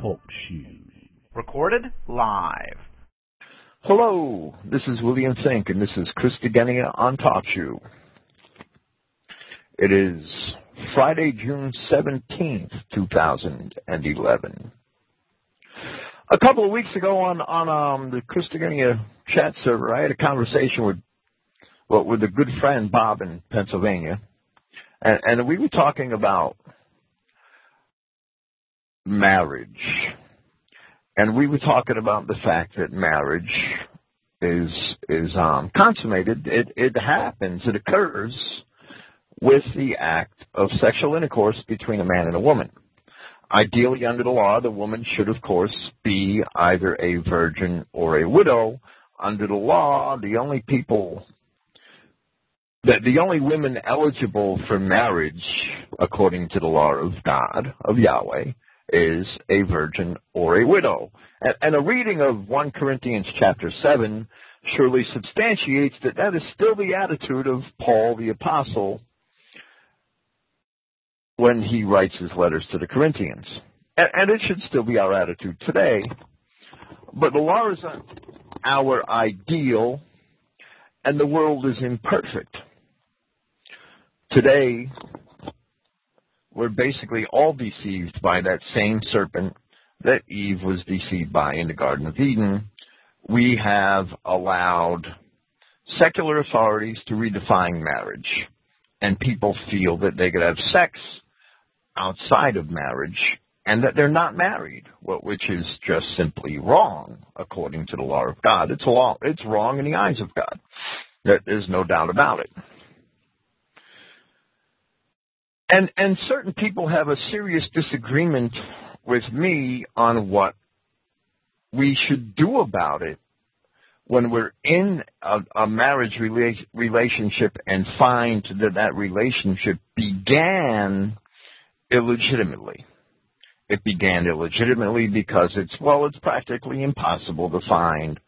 Talk Show. Recorded live. Hello, this is William Finck, and this is Christogenea on Talk Show. It is Friday, June 17th, 2011. A couple of weeks ago on, on um, the Christogenea chat server, I had a conversation with well, with a good friend, Bob, in Pennsylvania, and, and we were talking about marriage. And we were talking about the fact that marriage is is um, consummated. It it happens. It occurs with the act of sexual intercourse between a man and a woman. Ideally, under the law, the woman should, of course, be either a virgin or a widow. Under the law, the only people that the only women eligible for marriage, according to the law of God, of Yahweh, is a virgin or a widow. And, and a reading of 1 Corinthians chapter 7 surely substantiates that that is still the attitude of Paul the Apostle when he writes his letters to the Corinthians. And, and it should still be our attitude today. But the law is our ideal, and the world is imperfect. Today, we're basically all deceived by that same serpent that Eve was deceived by in the Garden of Eden. We have allowed secular authorities to redefine marriage, and people feel that they could have sex outside of marriage and that they're not married, which is just simply wrong according to the law of God. It's, law, it's wrong in the eyes of God. There's no doubt about it. And and certain people have a serious disagreement with me on what we should do about it when we're in a, a marriage rela- relationship and find that that relationship began illegitimately. It began illegitimately because it's well, it's practically impossible to find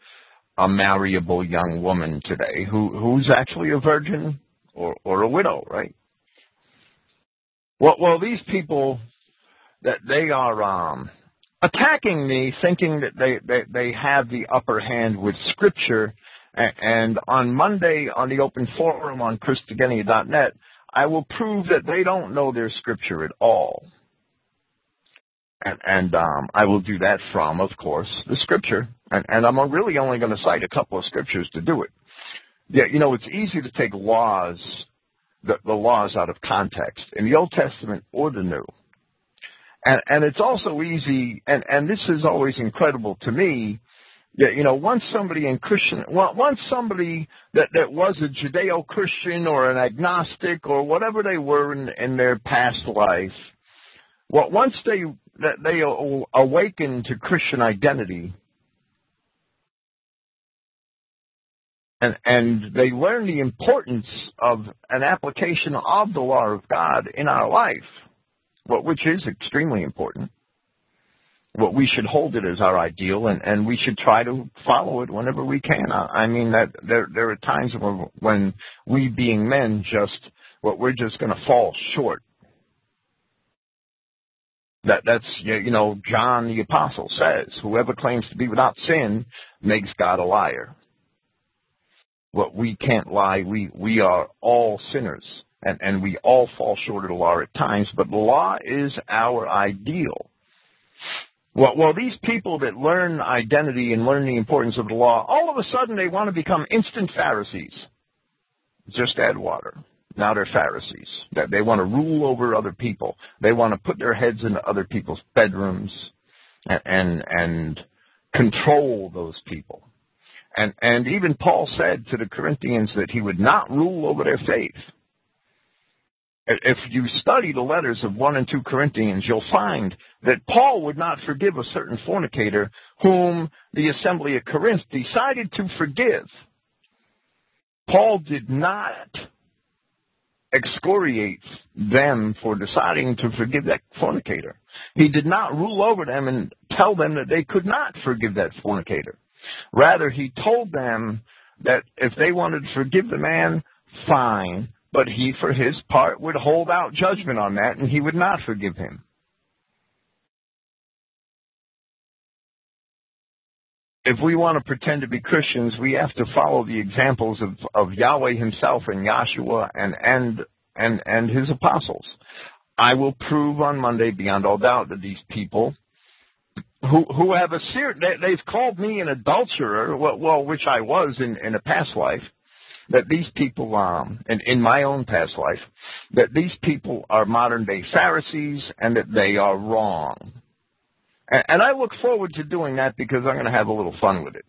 a marryable young woman today who who's actually a virgin or or a widow, right? Well, well, these people that they are um, attacking me, thinking that they, they they have the upper hand with Scripture. And on Monday on the open forum on Christogenea.net, I will prove that they don't know their Scripture at all. And, and um, I will do that from, of course, the Scripture. And, and I'm really only going to cite a couple of Scriptures to do it. Yeah, you know, it's easy to take laws the, the laws out of context in the Old Testament or the New. And, and it's also easy, and, and this is always incredible to me, that, you know, once somebody in Christian, once somebody that, that was a Judeo-Christian or an agnostic or whatever they were in, in their past life, well, once they, that they awaken to Christian identity, and, and they learn the importance of an application of the law of God in our life, which is extremely important. What we should hold it as our ideal, and, and we should try to follow it whenever we can. I, I mean that there there are times when, when we, being men, just what we're just going to fall short. That that's you know John the apostle says, whoever claims to be without sin makes God a liar what we can't lie. We we are all sinners, and and we all fall short of the law at times. But the law is our ideal. Well, well, these people that learn identity and learn the importance of the law, all of a sudden they want to become instant Pharisees. Just add water. Now they're Pharisees. That they want to rule over other people. They want to put their heads into other people's bedrooms and and, and control those people. And, and even Paul said to the Corinthians that he would not rule over their faith. If you study the letters of 1 and 2 Corinthians, you'll find that Paul would not forgive a certain fornicator whom the assembly of Corinth decided to forgive. Paul did not excoriate them for deciding to forgive that fornicator. He did not rule over them and tell them that they could not forgive that fornicator. Rather, he told them that if they wanted to forgive the man, fine, but he, for his part, would hold out judgment on that and he would not forgive him. if we want to pretend to be Christians, we have to follow the examples of, of Yahweh himself and Yahshua and, and, and, and his apostles. I will prove on Monday beyond all doubt that these people who who have a serious they, they've called me an adulterer, well, well which I was in, in a past life, that these people, um, and in my own past life, that these people are modern day Pharisees and that they are wrong. And, and I look forward to doing that because I'm going to have a little fun with it.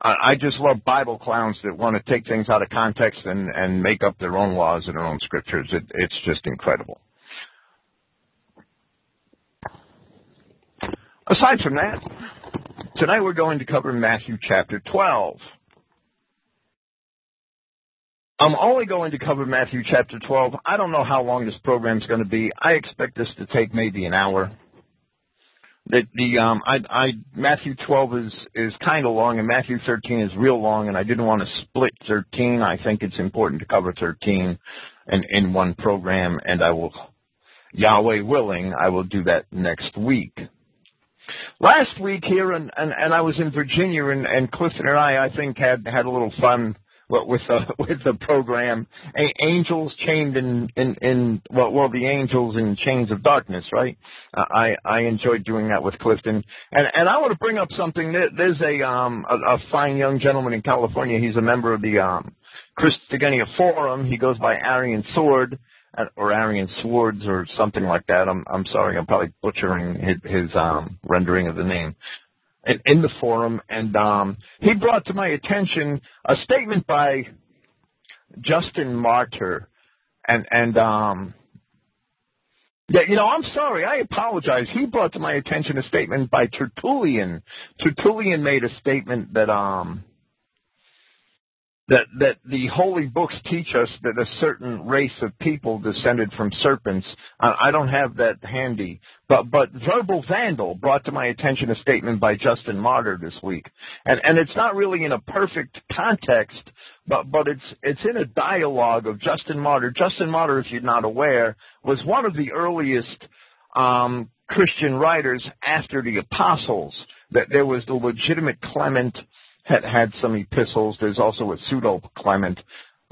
I, I just love Bible clowns that want to take things out of context and, and make up their own laws and their own scriptures. It, it's just incredible. Aside from that, tonight we're going to cover Matthew chapter 12. I'm only going to cover Matthew chapter 12. I don't know how long this program is going to be. I expect this to take maybe an hour. The, the um, I, I Matthew 12 is is kind of long, and Matthew 13 is real long, and I didn't want to split 13. I think it's important to cover 13 in in one program, and I will, Yahweh willing, I will do that next week. Last week here, and and, and I was in Virginia, and, and Clifton and I, I think, had had a little fun with the with the program. A- angels chained in in in well, well, the angels in chains of darkness, right? Uh, I I enjoyed doing that with Clifton, and and I want to bring up something. There's a um a, a fine young gentleman in California. He's a member of the um Christogenea Forum. He goes by Arian Sword or Arian Swords or something like that. I'm I'm sorry, I'm probably butchering his, his um rendering of the name in, in the forum, and um, he brought to my attention a statement by Justin Martyr, and and um, yeah, you know, I'm sorry, I apologize. He brought to my attention a statement by Tertullian. Tertullian made a statement that um that that the holy books teach us that a certain race of people descended from serpents. I, I don't have that handy, but but verbal vandal brought to my attention a statement by Justin Martyr this week, and and it's not really in a perfect context, but but it's it's in a dialogue of Justin Martyr. Justin Martyr, if you're not aware, was one of the earliest um, Christian writers after the apostles. That there was the legitimate Clement had had some epistles. There's also a pseudo Clement.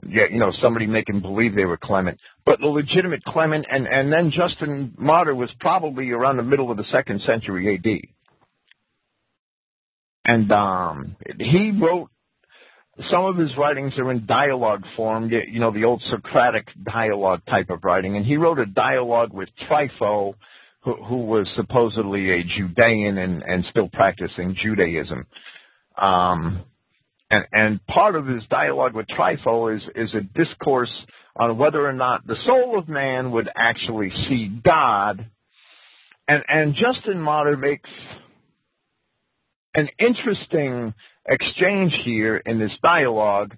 Yeah, you know, somebody making believe they were Clement. But the legitimate Clement and, and then Justin Martyr was probably around the middle of the second century AD. And um he wrote some of his writings are in dialogue form, you know, the old Socratic dialogue type of writing. And he wrote a dialogue with Trypho, who, was supposedly a Judean and, and still practicing Judaism. Um, and, and part of his dialogue with Trypho is, is a discourse on whether or not the soul of man would actually see God. And, and Justin Martyr makes an interesting exchange here in this dialogue,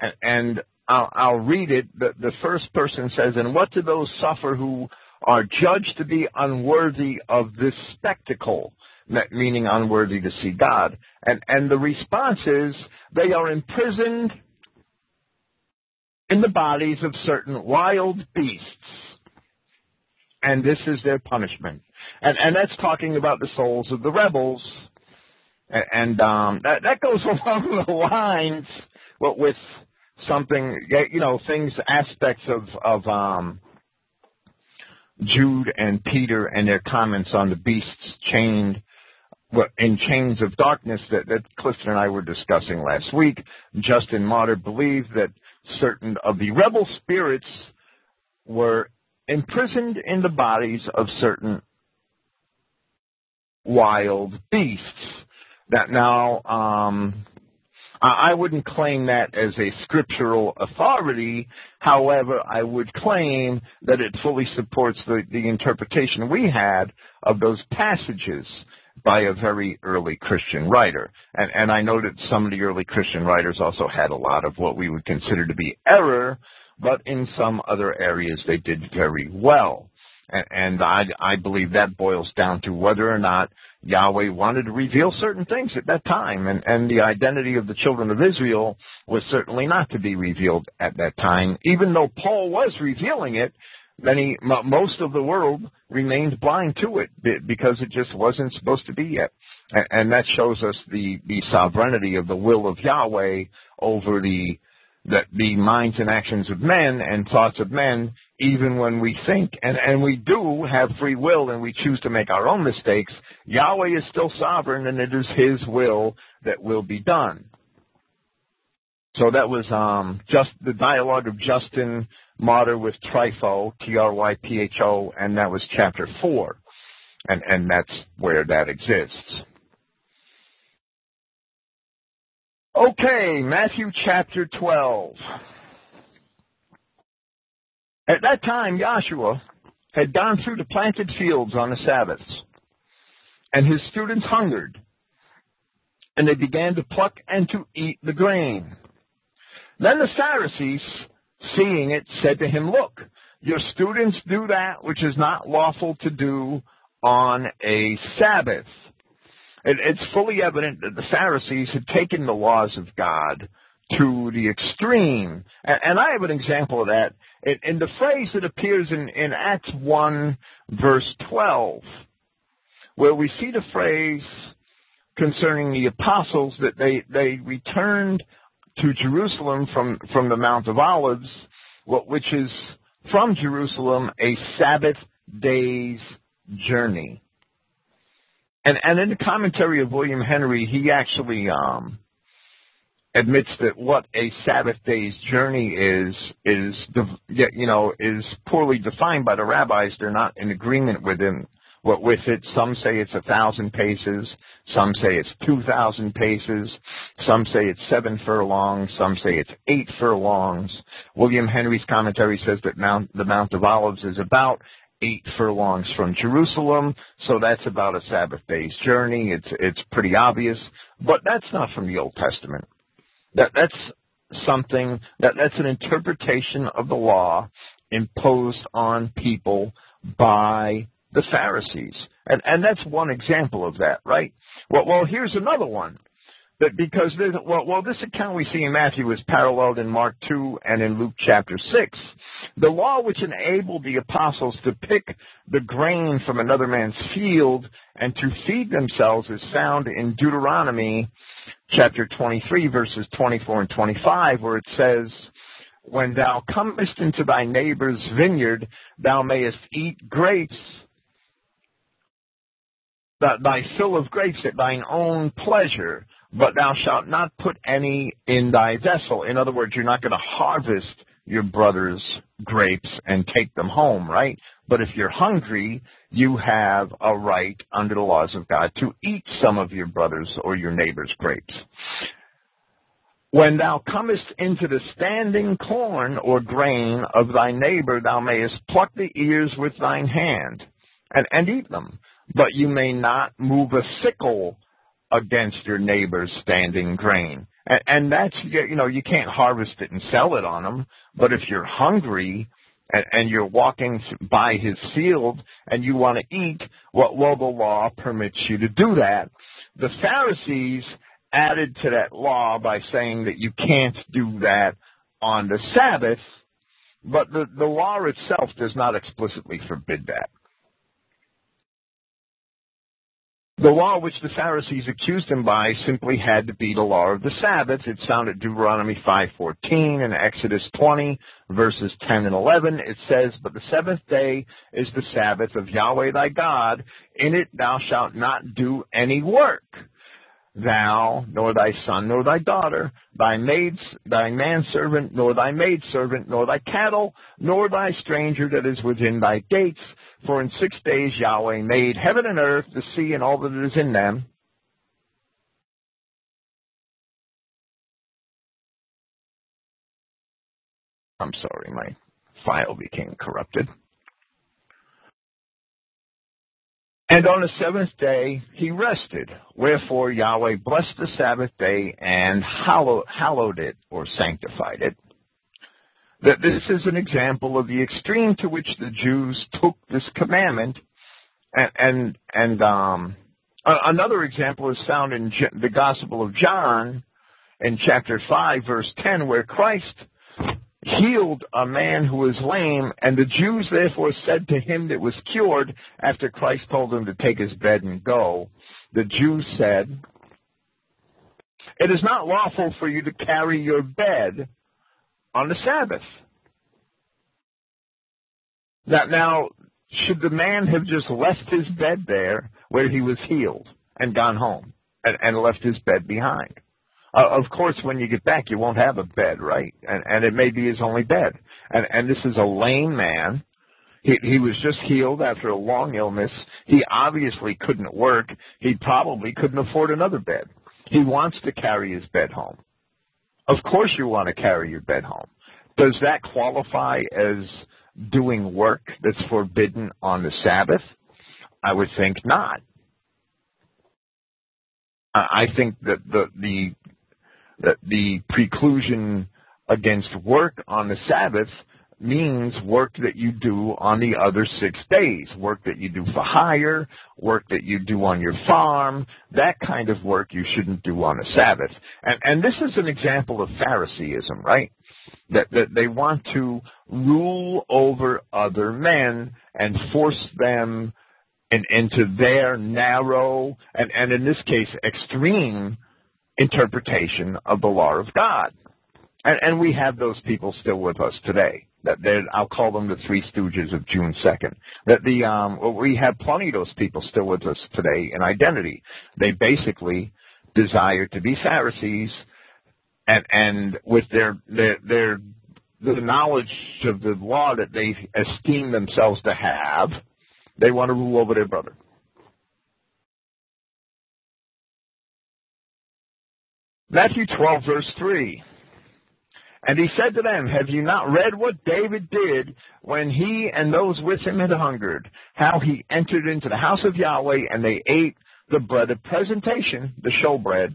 and, and I'll, I'll, read it. The, the first person says, And what do those suffer who are judged to be unworthy of this spectacle? Meaning unworthy to see God. And, and the response is they are imprisoned in the bodies of certain wild beasts. And this is their punishment. And, and that's talking about the souls of the rebels. And, and um, that, that goes along the lines with something, you know, things, aspects of, of um, Jude and Peter and their comments on the beasts chained in chains of darkness that, that Clifton and I were discussing last week. Justin Martyr believed that certain of the rebel spirits were imprisoned in the bodies of certain wild beasts. That now, um, I wouldn't claim that as a scriptural authority. However, I would claim that it fully supports the, the interpretation we had of those passages by a very early Christian writer. And, and I know that some of the early Christian writers also had a lot of what we would consider to be error, but in some other areas they did very well. And, and I, I believe that boils down to whether or not Yahweh wanted to reveal certain things at that time. And, and the identity of the children of Israel was certainly not to be revealed at that time. Even though Paul was revealing it, many most of the world remained blind to it because it just wasn't supposed to be yet, and, that shows us the the sovereignty of the will of Yahweh over the the, the minds and actions of men and thoughts of men, even when we think. And, and we do have free will and we choose to make our own mistakes, Yahweh is still sovereign and it is His will that will be done. So that was um, just the dialogue of Justin Martyr with Trypho, T-R-Y-P-H-O, and that was chapter four, and and that's where that exists. Okay, Matthew chapter 12. At that time, Yahshua had gone through the planted fields on the Sabbaths, and his students hungered, and they began to pluck and to eat the grain. Then the Pharisees, seeing it, said to him, Look, your students do that which is not lawful to do on a Sabbath. It, it's fully evident that the Pharisees had taken the laws of God to the extreme. And, and I have an example of that in, in the phrase that appears in, in Acts 1, verse 12, where we see the phrase concerning the apostles that they, they returned to Jerusalem from, from the Mount of Olives, which is from Jerusalem a Sabbath day's journey. And and in the commentary of William Henry, he actually um, admits that what a Sabbath day's journey is is you know is poorly defined by the rabbis. They're not in agreement with him with it. Some say it's a thousand paces. Some say it's two thousand paces. Some say it's seven furlongs. Some say it's eight furlongs. William Henry's commentary says that Mount, the Mount of Olives is about eight furlongs from Jerusalem, so that's about a Sabbath day's journey. It's it's pretty obvious, but that's not from the Old Testament. That that's something that that's an interpretation of the law imposed on people by the Pharisees. And and that's one example of that, right? Well well here's another one that because well, well, this account we see in Matthew is paralleled in Mark 2 and in Luke chapter 6. The law which enabled the apostles to pick the grain from another man's field and to feed themselves is found in Deuteronomy chapter 23 verses 24 and 25 where it says, When thou comest into thy neighbor's vineyard, thou mayest eat grapes thy fill of grapes at thine own pleasure, but thou shalt not put any in thy vessel. In other words, you're not going to harvest your brother's grapes and take them home, right? But if you're hungry, you have a right under the laws of God to eat some of your brother's or your neighbor's grapes. When thou comest into the standing corn or grain of thy neighbor, thou mayest pluck the ears with thine hand and, and eat them. But you may not move a sickle against your neighbor's standing grain. And, and that's, you know, you can't harvest it and sell it on them. But if you're hungry and, and you're walking by his field and you want to eat, well, well, the law permits you to do that. The Pharisees added to that law by saying that you can't do that on the Sabbath, but the, the law itself does not explicitly forbid that. The law which the Pharisees accused him by simply had to be the law of the Sabbath. It's found at Deuteronomy 5:14 and Exodus 20 verses 10 and 11. It says, "But the seventh day is the Sabbath of Yahweh thy God; in it thou shalt not do any work." thou, nor thy son, nor thy daughter, thy maids, thy manservant, nor thy maidservant, nor thy cattle, nor thy stranger that is within thy gates. For in six days Yahweh made heaven and earth, the sea, and all that is in them. I'm sorry, my file became corrupted. And on the seventh day he rested. Wherefore Yahweh blessed the Sabbath day and hallowed it or sanctified it. That this is an example of the extreme to which the Jews took this commandment. And, and, and um, another example is found in the Gospel of John in chapter 5, verse 10, where Christ healed a man who was lame, and the Jews therefore said to him that was cured, after Christ told him to take his bed and go, the Jews said, It is not lawful for you to carry your bed on the Sabbath. That now, should the man have just left his bed there where he was healed and gone home and, and left his bed behind? Uh, of course, when you get back, you won't have a bed, right? And, and it may be his only bed. And, and this is a lame man. He, he was just healed after a long illness. He obviously couldn't work. He probably couldn't afford another bed. He wants to carry his bed home. Of course, you want to carry your bed home. Does that qualify as doing work that's forbidden on the Sabbath? I would think not. I think that the the that the preclusion against work on the Sabbath means work that you do on the other six days, work that you do for hire, work that you do on your farm, that kind of work you shouldn't do on the Sabbath. And, and this is an example of Phariseeism, right? That, that they want to rule over other men and force them in, into their narrow, and, and in this case, extreme interpretation of the law of God. And, and we have those people still with us today. That I'll call them the Three Stooges of June 2nd. That the um, we have plenty of those people still with us today in identity. They basically desire to be Pharisees, and and with their their their the knowledge of the law that they esteem themselves to have, they want to rule over their brother. Matthew 12, verse 3. And he said to them, Have you not read what David did when he and those with him had hungered? How he entered into the house of Yahweh and they ate the bread of presentation, the showbread,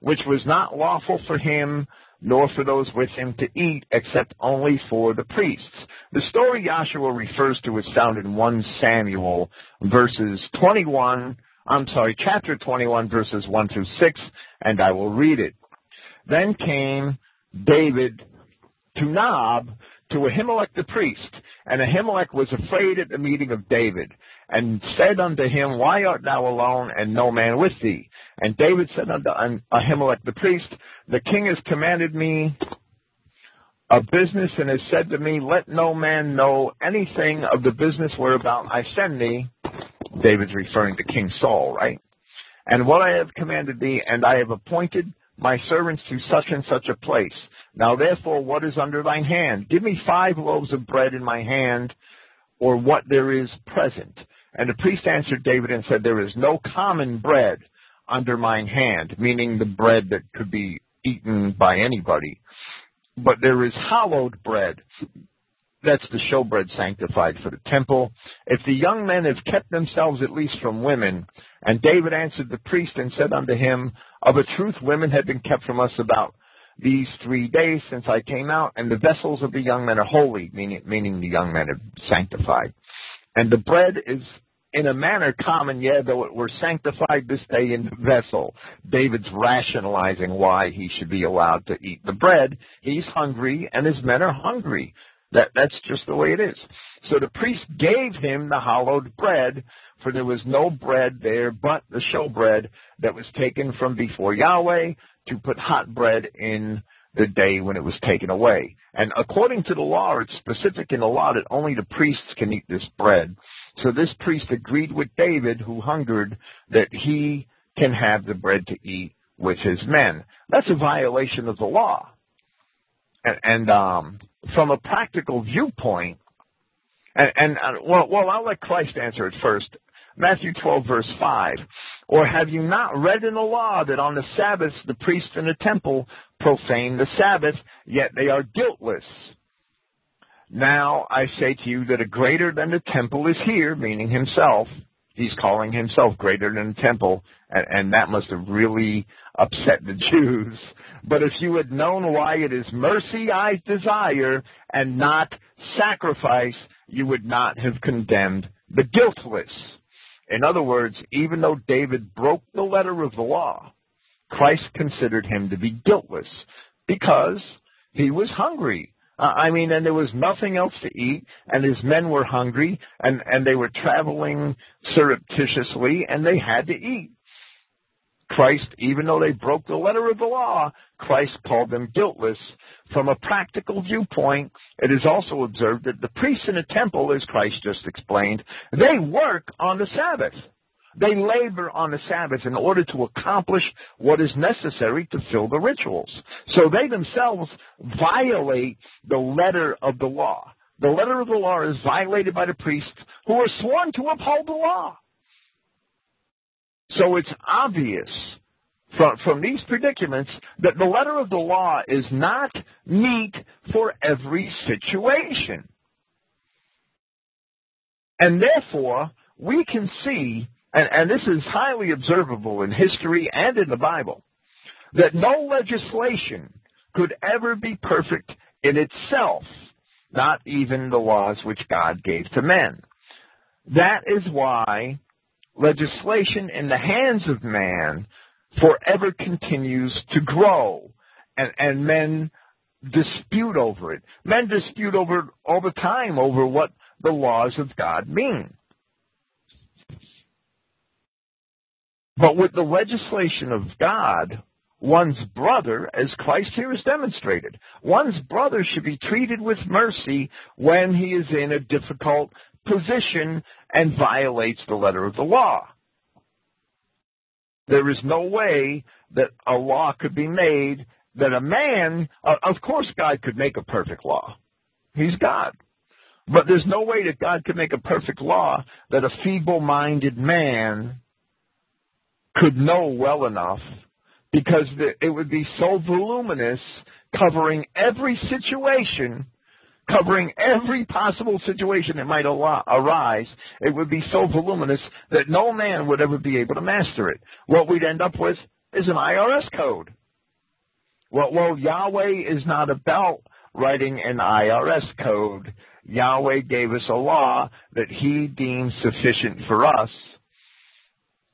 which was not lawful for him nor for those with him to eat, except only for the priests. The story Joshua refers to is found in 1 Samuel, verses 21 I'm sorry, chapter 21, verses 1 through 6, and I will read it. Then came David to Nob to Ahimelech the priest, and Ahimelech was afraid at the meeting of David, and said unto him, Why art thou alone, and no man with thee? And David said unto Ahimelech the priest, The king has commanded me a business, and has said to me, Let no man know anything of the business whereabout I send thee, David's referring to King Saul, right? And what I have commanded thee, and I have appointed my servants to such and such a place. Now therefore, what is under thine hand? Give me five loaves of bread in my hand, or what there is present. And the priest answered David and said, There is no common bread under mine hand, meaning the bread that could be eaten by anybody. But there is hallowed bread, that's the showbread sanctified for the temple. If the young men have kept themselves at least from women, and David answered the priest and said unto him, Of a truth women have been kept from us about these three days since I came out, and the vessels of the young men are holy, meaning, meaning the young men are sanctified. And the bread is in a manner common, yea, though it were sanctified this day in the vessel. David's rationalizing why he should be allowed to eat the bread. He's hungry, and his men are hungry. That, that's just the way it is. So the priest gave him the hallowed bread, for there was no bread there but the showbread that was taken from before Yahweh to put hot bread in the day when it was taken away. And according to the law, it's specific in the law that only the priests can eat this bread. So this priest agreed with David, who hungered, that he can have the bread to eat with his men. That's a violation of the law. And, and um, from a practical viewpoint, and, and uh, well, well, I'll let Christ answer it first. Matthew 12, verse 5. Or have you not read in the law that on the Sabbath the priests in the temple profane the Sabbath, yet they are guiltless? Now I say to you that a greater than the temple is here, meaning himself. He's calling himself greater than the temple, and, and that must have really upset the Jews. But if you had known why it is mercy I desire and not sacrifice, you would not have condemned the guiltless. In other words, even though David broke the letter of the law, Christ considered him to be guiltless because he was hungry. I mean, and there was nothing else to eat, and his men were hungry, and, and they were traveling surreptitiously, and they had to eat. Christ, even though they broke the letter of the law, Christ called them guiltless. From a practical viewpoint, it is also observed that the priests in the temple, as Christ just explained, they work on the Sabbath. They labor on the Sabbath in order to accomplish what is necessary to fill the rituals. So they themselves violate the letter of the law. The letter of the law is violated by the priests who are sworn to uphold the law. So it's obvious from, from these predicaments that the letter of the law is not meet for every situation. And therefore, we can see and, and this is highly observable in history and in the Bible, that no legislation could ever be perfect in itself, not even the laws which God gave to men. That is why legislation in the hands of man forever continues to grow, and, and men dispute over it. Men dispute over all the time over what the laws of God mean. But with the legislation of God, one's brother, as Christ here has demonstrated, one's brother should be treated with mercy when he is in a difficult position and violates the letter of the law. There is no way that a law could be made that a man, uh, of course God could make a perfect law. He's God. But there's no way that God could make a perfect law that a feeble-minded man could know well enough because it would be so voluminous covering every situation, covering uh-huh. Uh-huh. every possible situation that might arise. It would be so voluminous that no man would ever be able to master it. What we'd end up with is an IRS code. Well, well Yahweh is not about writing an IRS code. Yahweh gave us a law that he deemed sufficient for us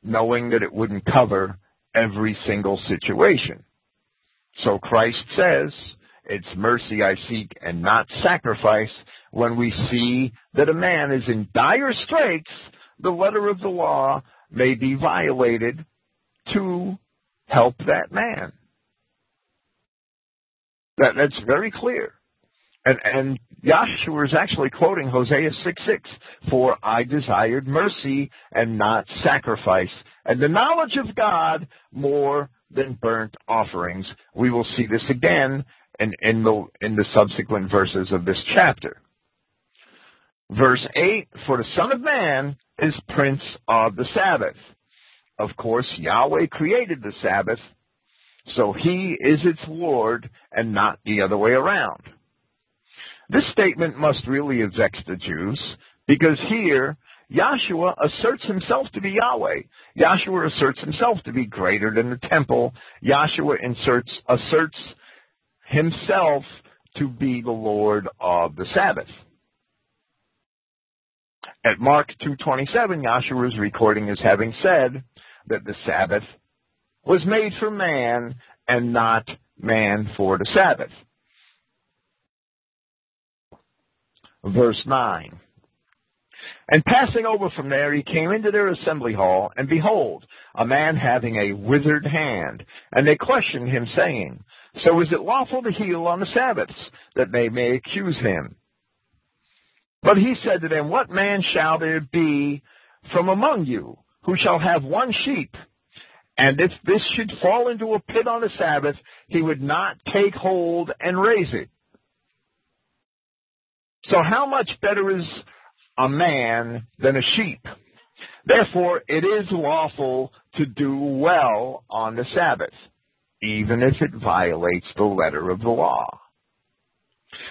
knowing that it wouldn't cover every single situation. So Christ says, it's mercy I seek and not sacrifice. When we see that a man is in dire straits, the letter of the law may be violated to help that man. That, that's very clear. And, and Yahshua is actually quoting Hosea 6 6, for I desired mercy and not sacrifice, and the knowledge of God more than burnt offerings. We will see this again in, in, the, in the subsequent verses of this chapter. Verse 8, for the Son of Man is Prince of the Sabbath. Of course, Yahweh created the Sabbath, so he is its Lord and not the other way around. This statement must really vexed the Jews because here Yahshua asserts himself to be Yahweh. Yahshua asserts himself to be greater than the temple. Yahshua inserts, asserts himself to be the Lord of the Sabbath. At Mark 2.27, Yahshua is recording as having said that the Sabbath was made for man and not man for the Sabbath. verse 9. And passing over from there, he came into their assembly hall, and behold, a man having a withered hand. And they questioned him, saying, So is it lawful to heal on the Sabbaths, that they may accuse him? But he said to them, What man shall there be from among you, who shall have one sheep, and if this should fall into a pit on the Sabbath, he would not take hold and raise it? So how much better is a man than a sheep? Therefore, it is lawful to do well on the Sabbath, even if it violates the letter of the law.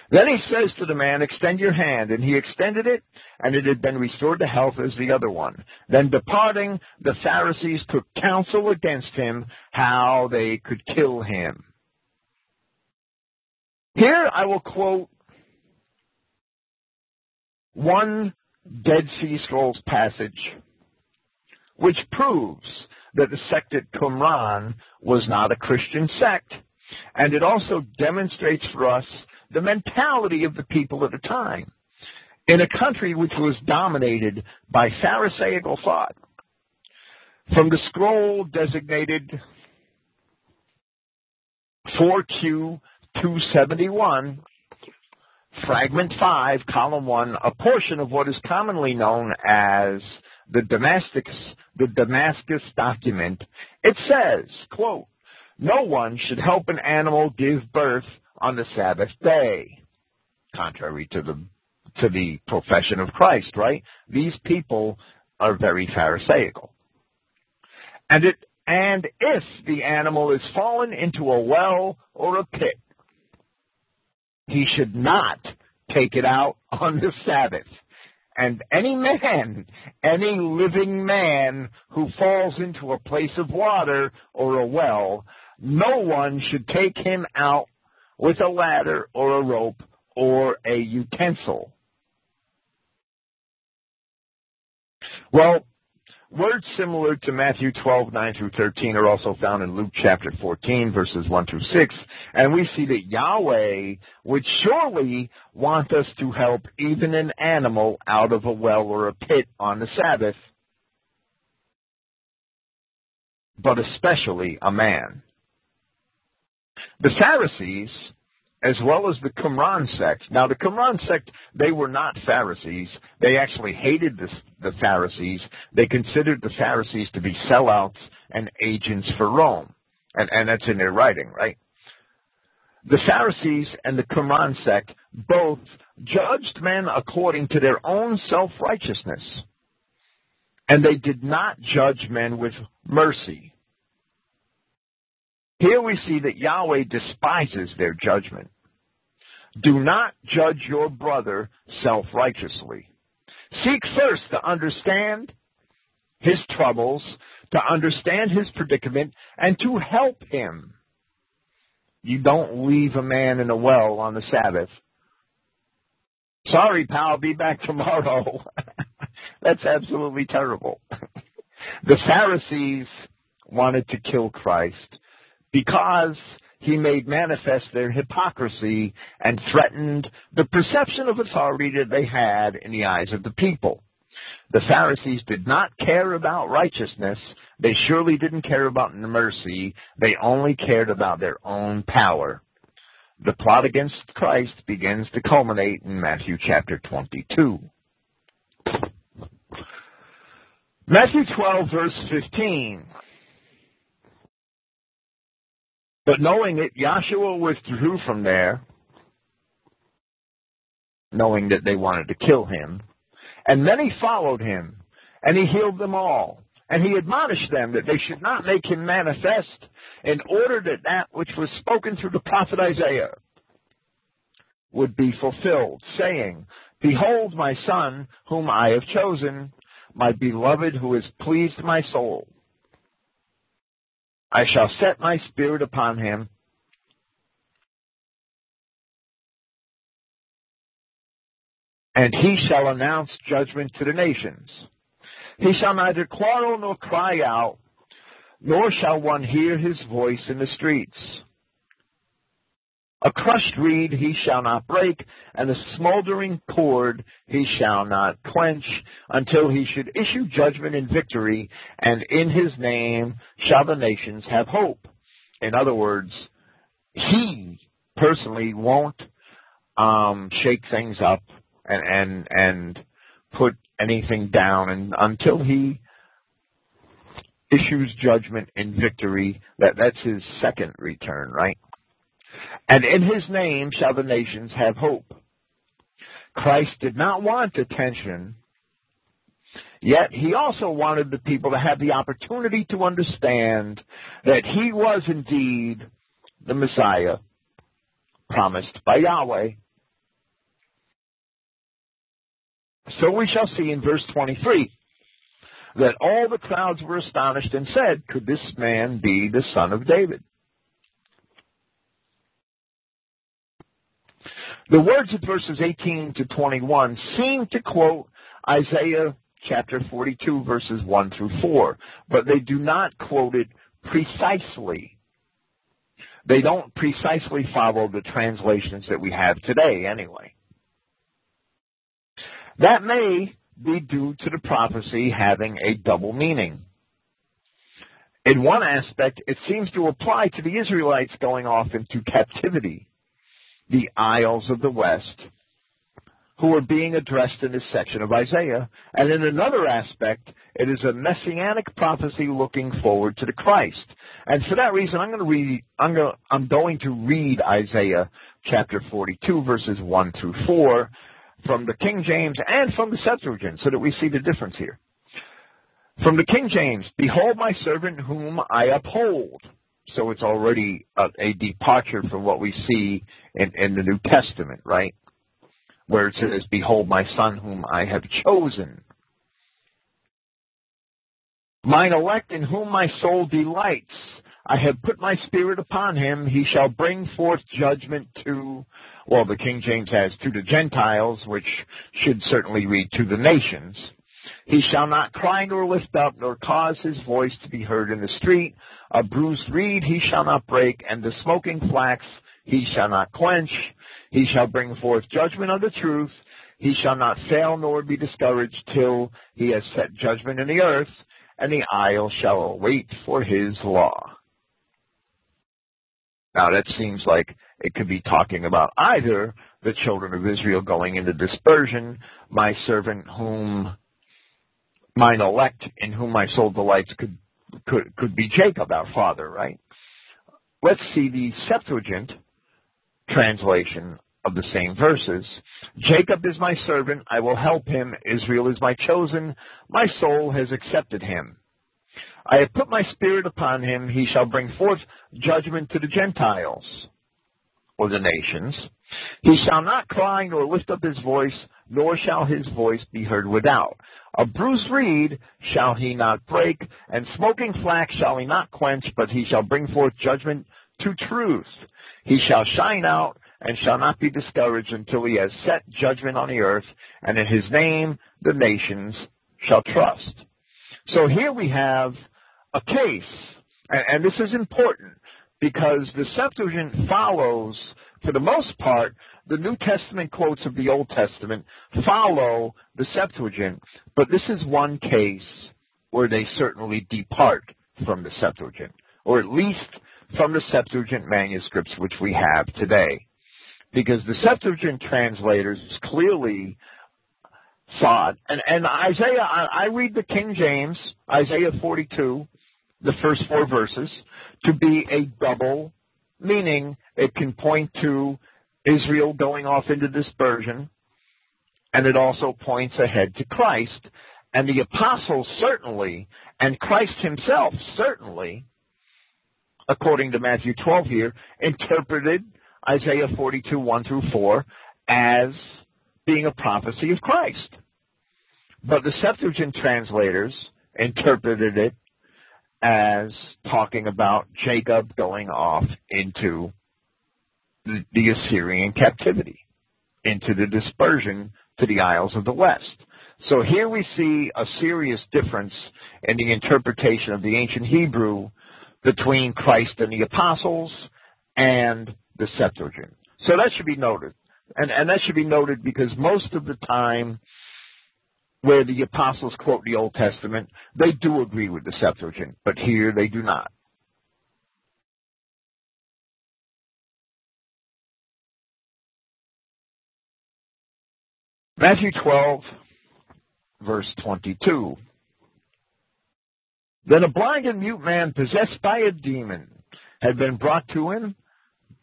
Then he says to the man, extend your hand. And he extended it, and it had been restored to health as the other one. Then departing, the Pharisees took counsel against him how they could kill him. Here I will quote one Dead Sea Scrolls passage which proves that the sect at Qumran was not a Christian sect. And it also demonstrates for us the mentality of the people at the time. In a country which was dominated by Pharisaical thought, from the scroll designated 4Q 271, fragment 5, column 1, a portion of what is commonly known as the Damascus, the Damascus document, it says, quote, no one should help an animal give birth on the Sabbath day. Contrary to the to the profession of Christ, right? These people are very pharisaical. And it and if the animal is fallen into a well or a pit, he should not take it out on the Sabbath. And any man, any living man who falls into a place of water or a well, no one should take him out with a ladder or a rope or a utensil. Well, words similar to Matthew 12, 9 through 13 are also found in Luke chapter 14, verses 1 through 6. And we see that Yahweh would surely want us to help even an animal out of a well or a pit on the Sabbath, but especially a man. The Pharisees as well as the Qumran sect. Now, the Qumran sect, they were not Pharisees. They actually hated the, the Pharisees. They considered the Pharisees to be sellouts and agents for Rome. And, and that's in their writing, right? The Pharisees and the Qumran sect both judged men according to their own self-righteousness. And they did not judge men with mercy. Here we see that Yahweh despises their judgment. Do not judge your brother self-righteously. Seek first to understand his troubles, to understand his predicament, and to help him. You don't leave a man in a well on the Sabbath. Sorry, pal, be back tomorrow. That's absolutely terrible. the Pharisees wanted to kill Christ because he made manifest their hypocrisy and threatened the perception of authority that they had in the eyes of the people. The Pharisees did not care about righteousness. They surely didn't care about mercy. They only cared about their own power. The plot against Christ begins to culminate in Matthew chapter 22. Matthew 12 verse 15. But knowing it, Yahshua withdrew from there, knowing that they wanted to kill him. And many followed him, and he healed them all. And he admonished them that they should not make him manifest in order that that which was spoken through the prophet Isaiah would be fulfilled, saying, Behold my son, whom I have chosen, my beloved who has pleased my soul. I shall set my spirit upon him. And he shall announce judgment to the nations. He shall neither quarrel nor cry out, nor shall one hear his voice in the streets. A crushed reed he shall not break, and a smoldering cord he shall not quench, until he should issue judgment in victory, and in his name shall the nations have hope. In other words, he personally won't um, shake things up and and and put anything down, and until he issues judgment in victory, that that's his second return, right? And in his name shall the nations have hope. Christ did not want attention, yet he also wanted the people to have the opportunity to understand that he was indeed the Messiah promised by Yahweh. So we shall see in verse 23 that all the crowds were astonished and said, Could this man be the son of David? The words of verses 18 to 21 seem to quote Isaiah chapter 42 verses 1 through 4, but they do not quote it precisely. They don't precisely follow the translations that we have today, anyway. That may be due to the prophecy having a double meaning. In one aspect, it seems to apply to the Israelites going off into captivity, the Isles of the West, who are being addressed in this section of Isaiah. And in another aspect, it is a messianic prophecy looking forward to the Christ. And for that reason, I'm going to read, I'm going, I'm going to read Isaiah chapter 42 verses 1 through 4 from the King James and from the Septuagint so that we see the difference here. From the King James, behold my servant whom I uphold. So it's already a, a departure from what we see in, in the New Testament, right? Where it says, behold my son whom I have chosen. Mine elect in whom my soul delights. I have put my spirit upon him. He shall bring forth judgment to, well, the King James has to the Gentiles, which should certainly read to the nations. He shall not cry nor lift up, nor cause his voice to be heard in the street. A bruised reed he shall not break, and the smoking flax he shall not quench. He shall bring forth judgment of the truth. He shall not fail nor be discouraged till he has set judgment in the earth, and the isle shall wait for his law. Now that seems like it could be talking about either the children of Israel going into dispersion, my servant whom mine elect in whom my soul delights could could could be Jacob, our father, right? Let's see the Septuagint translation of the same verses. Jacob is my servant, I will help him. Israel is my chosen, my soul has accepted him. I have put my spirit upon him, he shall bring forth judgment to the Gentiles, or the nations. He shall not cry nor lift up his voice, nor shall his voice be heard without. A bruised reed shall he not break, and smoking flax shall he not quench, but he shall bring forth judgment to truth. He shall shine out and shall not be discouraged until he has set judgment on the earth, and in his name the nations shall trust. So here we have a case, and, this is important because the Septuagint follows, for the most part, the New Testament quotes of the Old Testament follow the Septuagint, but this is one case where they certainly depart from the Septuagint, or at least from the Septuagint manuscripts which we have today. Because the Septuagint translators clearly saw it. And, and Isaiah, I, I read the King James, Isaiah 42, the first four verses, to be a double meaning. It can point to Israel going off into dispersion, and it also points ahead to Christ. And the apostles certainly, and Christ himself certainly, according to Matthew 12 here, interpreted Isaiah 42, 1 through 4 as being a prophecy of Christ. But the Septuagint translators interpreted it as talking about Jacob going off into the, Assyrian captivity, into the dispersion to the Isles of the West. So here we see a serious difference in the interpretation of the ancient Hebrew between Christ and the apostles and the Septuagint. So that should be noted. And, and that should be noted because most of the time where the apostles quote the Old Testament, they do agree with the Septuagint, but here they do not. Matthew 12, verse 22. Then a blind and mute man possessed by a demon had been brought to him,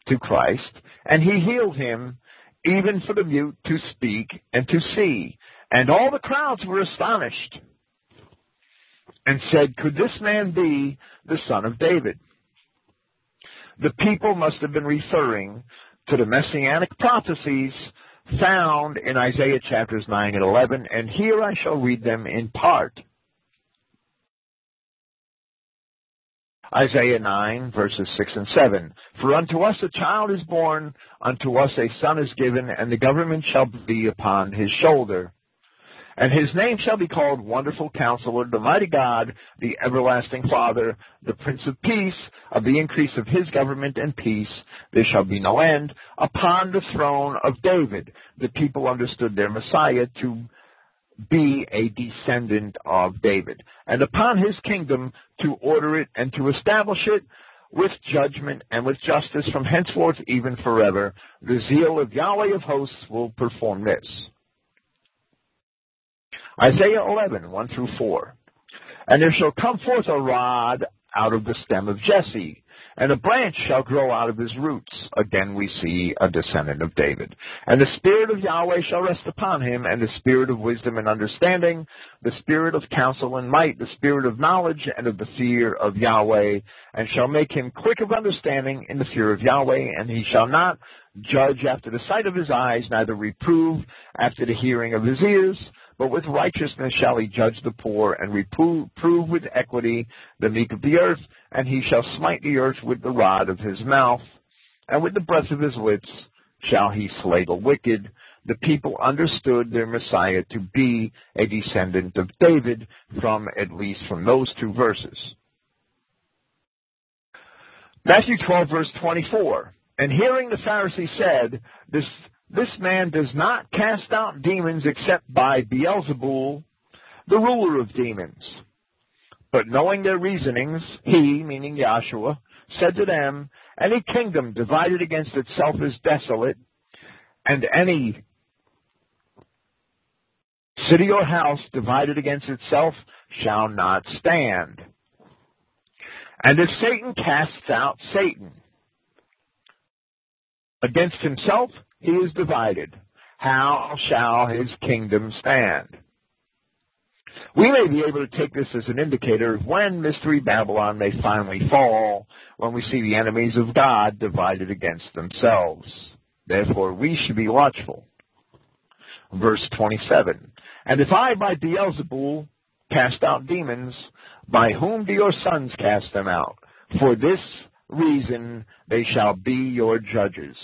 to Christ, and he healed him, even for the mute to speak and to see. And all the crowds were astonished and said, Could this man be the son of David? The people must have been referring to the messianic prophecies found in Isaiah chapters 9 and 11, and here I shall read them in part. Isaiah 9, verses 6 and 7. For unto us a child is born, unto us a son is given, and the government shall be upon his shoulder And his name shall be called Wonderful Counselor, the Mighty God, the Everlasting Father, the Prince of Peace. Of the increase of his government and peace there shall be no end upon the throne of David. The people understood their Messiah to be a descendant of David. And upon his kingdom to order it and to establish it with judgment and with justice from henceforth even forever. The zeal of Yahweh of hosts will perform this. Isaiah 11, 1 through 4. And there shall come forth a rod out of the stem of Jesse, and a branch shall grow out of his roots. Again, we see a descendant of David. And the Spirit of Yahweh shall rest upon him, and the Spirit of wisdom and understanding, the Spirit of counsel and might, the Spirit of knowledge and of the fear of Yahweh, and shall make him quick of understanding in the fear of Yahweh, and he shall not judge after the sight of his eyes, neither reprove after the hearing of his ears, but with righteousness shall he judge the poor, and reprove with equity the meek of the earth, and he shall smite the earth with the rod of his mouth, and with the breath of his lips shall he slay the wicked. The people understood their Messiah to be a descendant of David from at least from those two verses. Matthew 12 verse 24. And hearing the Pharisee said, this this man does not cast out demons except by Beelzebul, the ruler of demons. But knowing their reasonings, he, meaning Yahshua, said to them, Any kingdom divided against itself is desolate, and any city or house divided against itself shall not stand. And if Satan casts out Satan against himself, he is divided. How shall his kingdom stand? We may be able to take this as an indicator of when Mystery Babylon may finally fall, when we see the enemies of God divided against themselves. Therefore, we should be watchful. Verse 27. And if I by Beelzebul cast out demons, by whom do your sons cast them out? For this reason they shall be your judges.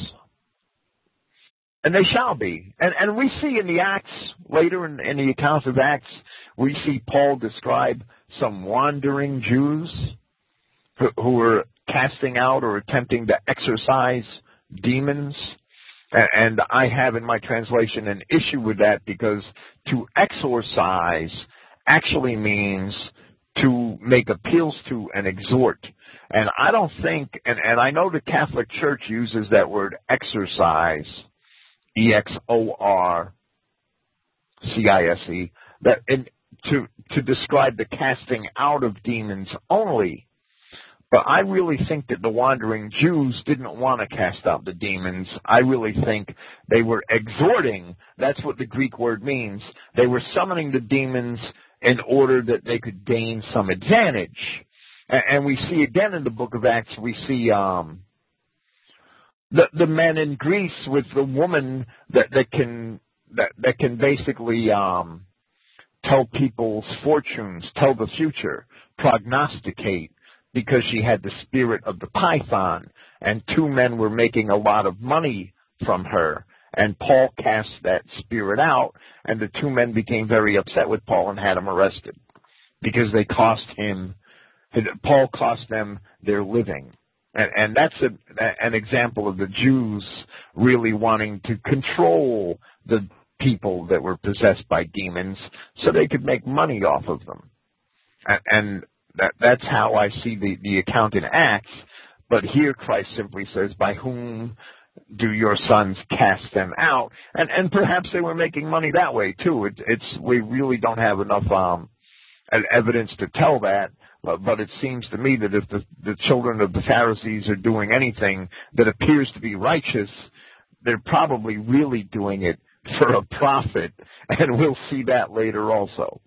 And they shall be. And, and we see in the Acts, later in, in the accounts of Acts, we see Paul describe some wandering Jews who, who were casting out or attempting to exorcise demons. And, I have in my translation an issue with that because to exorcise actually means to make appeals to and exhort. And I don't think, and, and I know the Catholic Church uses that word exorcise E X O R C I S E that in, to to describe the casting out of demons only. But I really think that the wandering Jews didn't want to cast out the demons. I really think they were exhorting. That's what the Greek word means. They were summoning the demons in order that they could gain some advantage. And, and we see again in the book of Acts, we see um, the the men in Greece with the woman that that can that that can basically um tell people's fortunes, tell the future, prognosticate because she had the spirit of the python and two men were making a lot of money from her and Paul cast that spirit out and the two men became very upset with Paul and had him arrested because they cost him Paul cost them their living and, and that's a, an example of the Jews really wanting to control the people that were possessed by demons so they could make money off of them. And, and that, that's how I see the, the account in Acts. But here Christ simply says, by whom do your sons cast them out? And, and perhaps they were making money that way too. It, it's, we really don't have enough, um, evidence to tell that. But, but it seems to me that if the, the children of the Pharisees are doing anything that appears to be righteous, they're probably really doing it for a profit, and we'll see that later also.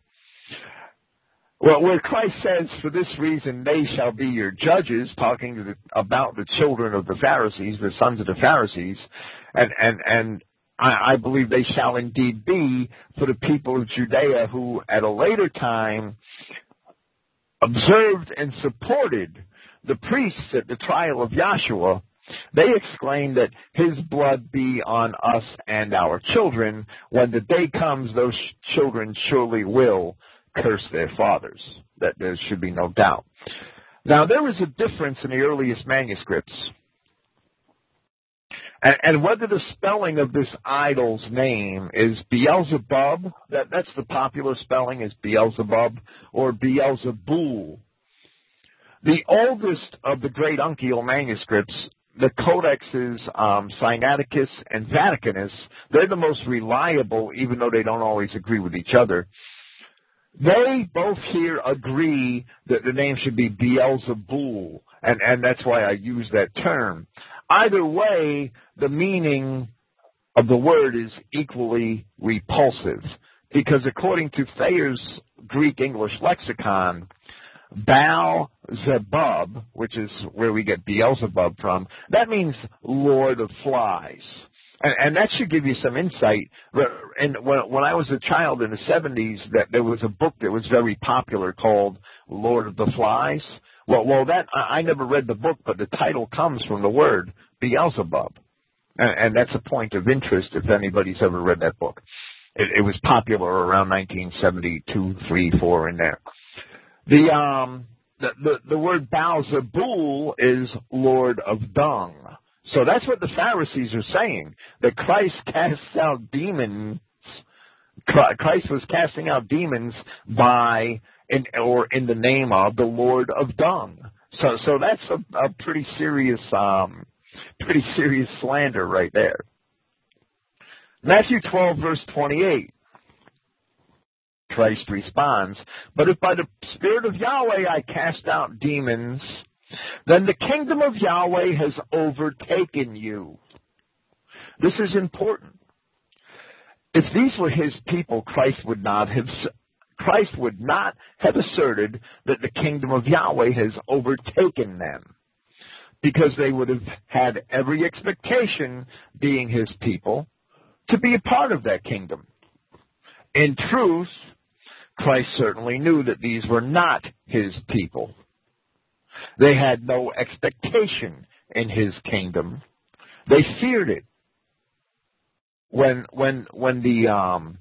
Well, where Christ says, for this reason they shall be your judges, talking the, about the children of the Pharisees, the sons of the Pharisees, and, and, and I, I believe they shall indeed be for the people of Judea who at a later time observed and supported the priests at the trial of Yahshua, They exclaim that his blood be on us and our children. When the day comes, those children surely will curse their fathers. That there should be no doubt. Now, there is a difference in the earliest manuscripts. And, and whether the spelling of this idol's name is Beelzebub, that, that's the popular spelling is Beelzebub, or Beelzebul. The oldest of the great uncial manuscripts the codexes um, Sinaiticus and Vaticanus, they're the most reliable, even though they don't always agree with each other. They both here agree that the name should be Beelzebul, and, and that's why I use that term. Either way, the meaning of the word is equally repulsive, because according to Thayer's Greek English lexicon, Baal Zebub, which is where we get Beelzebub from, that means Lord of Flies. And, and that should give you some insight. And when, when I was a child in the 70s, that there was a book that was very popular called Lord of the Flies. Well, well, that I, I never read the book, but the title comes from the word Beelzebub, and, and that's a point of interest if anybody's ever read that book. It, it was popular around 1972, three, four in there. The um the the, the word Baal-zebul is Lord of Dung. So that's what the Pharisees are saying. That Christ casts out demons. Christ was casting out demons by in, or in the name of the Lord of Dung. So so that's a, a pretty serious um pretty serious slander right there. Matthew 12 verse 28. Christ responds, But if by the Spirit of Yahweh I cast out demons, then the kingdom of Yahweh has overtaken you. This is important. If these were his people, Christ would not have Christ would not have asserted that the kingdom of Yahweh has overtaken them because they would have had every expectation, being his people, to be a part of that kingdom. In truth, Christ certainly knew that these were not his people. They had no expectation in his kingdom. They feared it. When when when the um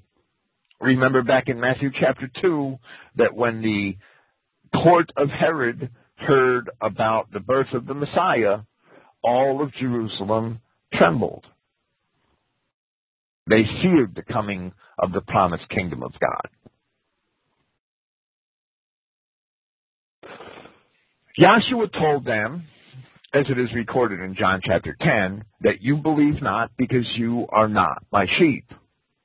remember back in Matthew chapter 2 that when the court of Herod heard about the birth of the Messiah, all of Jerusalem trembled. They feared the coming of the promised kingdom of God. Yahshua told them, as it is recorded in John chapter 10, that you believe not because you are not my sheep.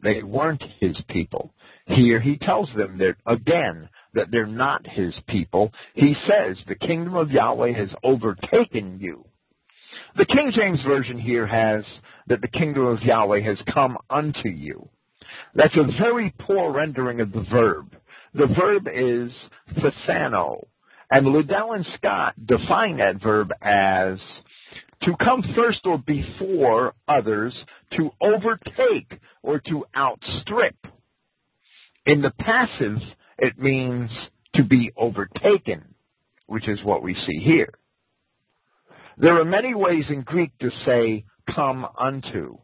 They weren't his people. Here he tells them that again that they're not his people. He says the kingdom of Yahweh has overtaken you. The King James Version here has that the kingdom of Yahweh has come unto you. That's a very poor rendering of the verb. The verb is phthano, and Liddell and Scott define that verb as to come first or before others, to overtake or to outstrip. In the passive, it means to be overtaken, which is what we see here. There are many ways in Greek to say come unto.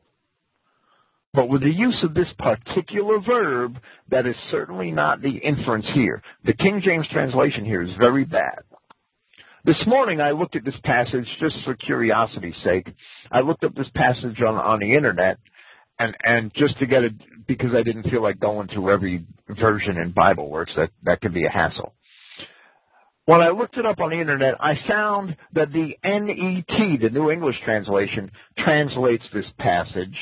But with the use of this particular verb, that is certainly not the inference here. The King James translation here is very bad. This morning I looked at this passage just for curiosity's sake. I looked up this passage on, on the internet and, and just to get it, because I didn't feel like going through every version in Bible Works, that, that could be a hassle. When I looked it up on the internet, I found that the NET, the New English translation, translates this passage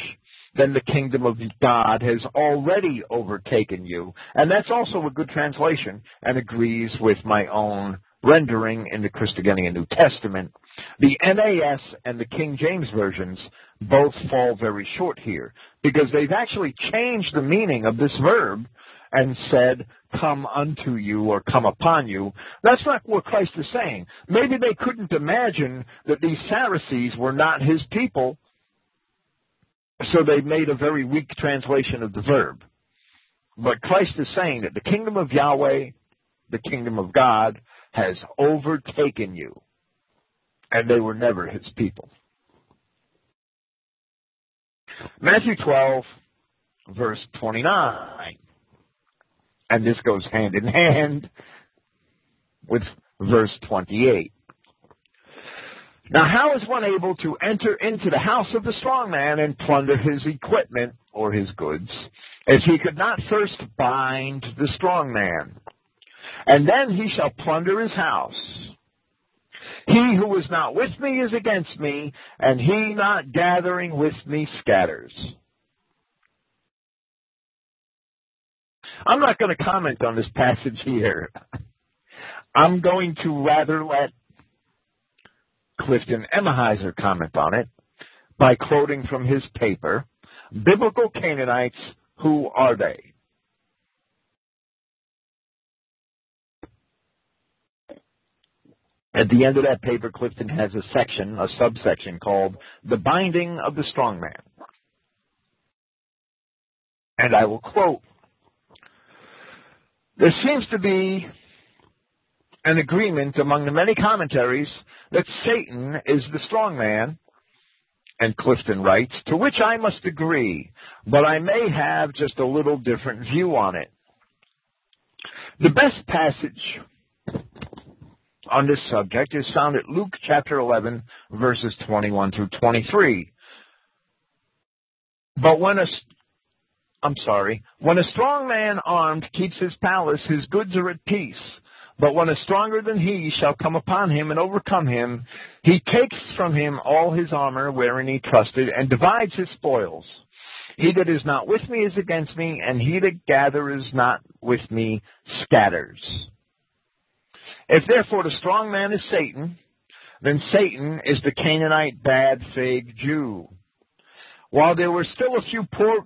then the kingdom of God has already overtaken you. And that's also a good translation and agrees with my own rendering in the Christogenea New Testament. The NAS and the King James versions both fall very short here because they've actually changed the meaning of this verb and said, come unto you or come upon you. That's not what Christ is saying. Maybe they couldn't imagine that these Pharisees were not his people so they made a very weak translation of the verb. But Christ is saying that the kingdom of Yahweh, the kingdom of God, has overtaken you. And they were never his people. Matthew 12, verse 29. And this goes hand in hand with verse 28. Now, how is one able to enter into the house of the strong man and plunder his equipment or his goods if he could not first bind the strong man? And then he shall plunder his house. He who is not with me is against me, and he not gathering with me scatters. I'm not going to comment on this passage here. I'm going to rather let Clifton Emahiser comment on it by quoting from his paper, Biblical Canaanites, Who Are They? At the end of that paper, Clifton has a section, a subsection called The Binding of the Strong Man. And I will quote There seems to be an agreement among the many commentaries that Satan is the strong man, and Clifton writes, to which I must agree, but I may have just a little different view on it. The best passage on this subject is found at Luke chapter 11, verses 21 through 23. But when a, I'm sorry, when a strong man armed keeps his palace, his goods are at peace. But when a stronger than he shall come upon him and overcome him, he takes from him all his armor wherein he trusted, and divides his spoils. He that is not with me is against me, and he that gathereth not with me scatters. If therefore the strong man is Satan, then Satan is the Canaanite bad fig Jew. While there were still a few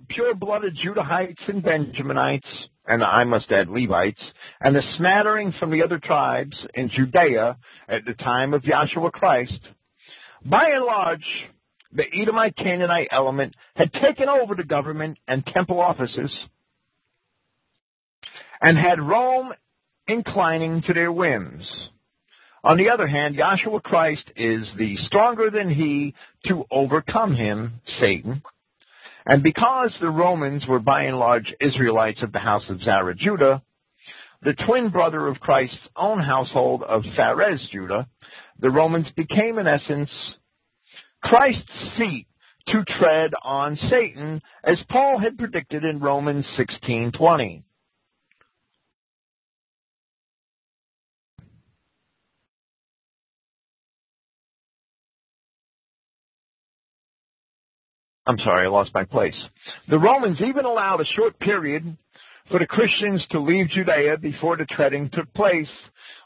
pure blooded Judahites and Benjaminites, and I must add Levites, and a smattering from the other tribes in Judea at the time of Yahshua Christ, by and large, the Edomite Canaanite element had taken over the government and temple offices and had Rome inclining to their whims. On the other hand, Yahshua Christ is the stronger than he to overcome him, Satan, and because the Romans were by and large Israelites of the house of Zerah Judah, the twin brother of Christ's own household of Phares Judah, the Romans became in essence Christ's seat to tread on Satan, as Paul had predicted in Romans 16:20. I'm sorry, I lost my place. The Romans even allowed a short period for the Christians to leave Judea before the treading took place,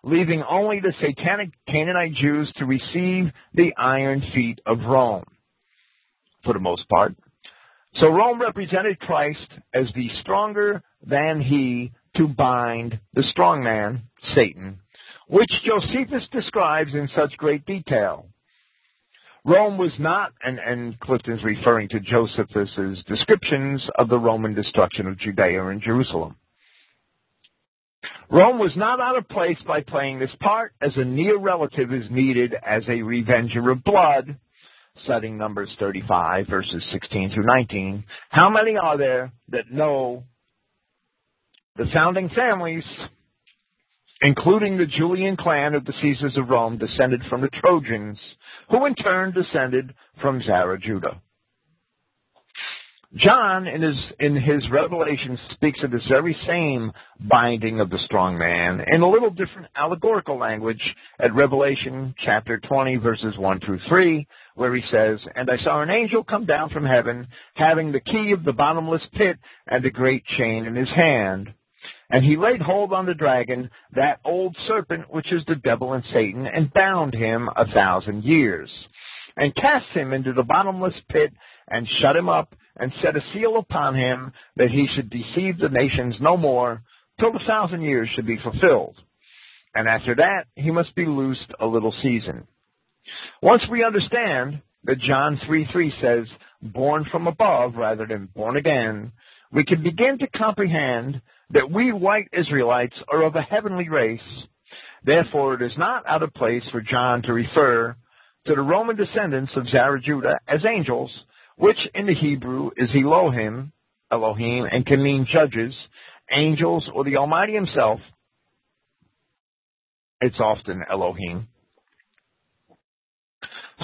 leaving only the satanic Canaanite Jews to receive the iron feet of Rome, for the most part. So Rome represented Christ as the stronger than he to bind the strong man, Satan, which Josephus describes in such great detail. Rome was not, and, and Clifton's referring to Josephus's descriptions of the Roman destruction of Judea and Jerusalem. Rome was not out of place by playing this part, as a near relative is needed as a revenger of blood, citing Numbers 35, verses 16 through 19. How many are there that know the founding families including the Julian clan of the Caesars of Rome, descended from the Trojans, who in turn descended from Zerah Judah. John, in his, in his Revelation, speaks of this very same binding of the strong man in a little different allegorical language at Revelation chapter 20, verses 1 through 3, where he says, And I saw an angel come down from heaven, having the key of the bottomless pit and a great chain in his hand. And he laid hold on the dragon, that old serpent which is the devil and Satan, and bound him a thousand years, and cast him into the bottomless pit, and shut him up, and set a seal upon him, that he should deceive the nations no more, till the thousand years should be fulfilled. And after that, he must be loosed a little season. Once we understand that John 3 3 says, born from above rather than born again, we can begin to comprehend that we white Israelites are of a heavenly race. Therefore, it is not out of place for John to refer to the Roman descendants of Zerah as angels which in the Hebrew is Elohim, Elohim, and can mean judges, angels, or the Almighty Himself. It's often Elohim.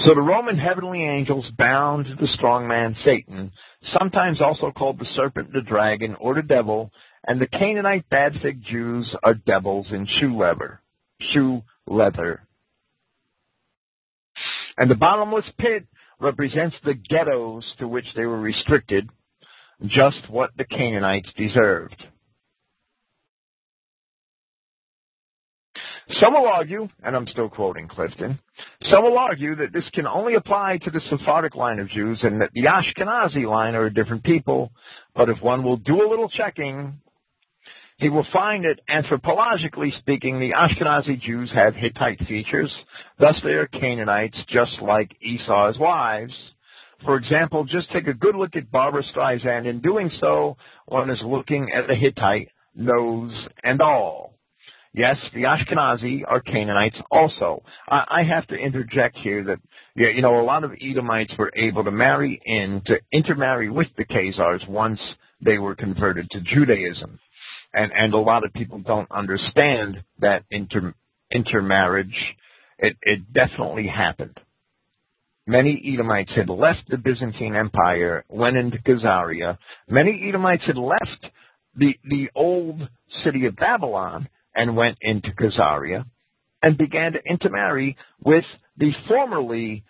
So the Roman heavenly angels bound the strong man Satan, sometimes also called the serpent, the dragon, or the devil, and the Canaanite bad fig Jews are devils in shoe leather. Shoe leather. And the bottomless pit represents the ghettos to which they were restricted, just what the Canaanites deserved. Some will argue, and I'm still quoting Clifton, some will argue that this can only apply to the Sephardic line of Jews and that the Ashkenazi line are a different people, but if one will do a little checking, he will find that anthropologically speaking, the Ashkenazi Jews have Hittite features, thus they are Canaanites just like Esau's wives. For example, just take a good look at Barbra Streisand. In doing so, one is looking at the Hittite nose and all. Yes, the Ashkenazi are Canaanites also. I, I have to interject here that, you know, a lot of Edomites were able to marry in, to intermarry with the Khazars once they were converted to Judaism. And, and a lot of people don't understand that inter, intermarriage. It, it definitely happened. Many Edomites had left the Byzantine Empire, went into Khazaria. Many Edomites had left the, the old city of Babylon and went into Khazaria and began to intermarry with the formerly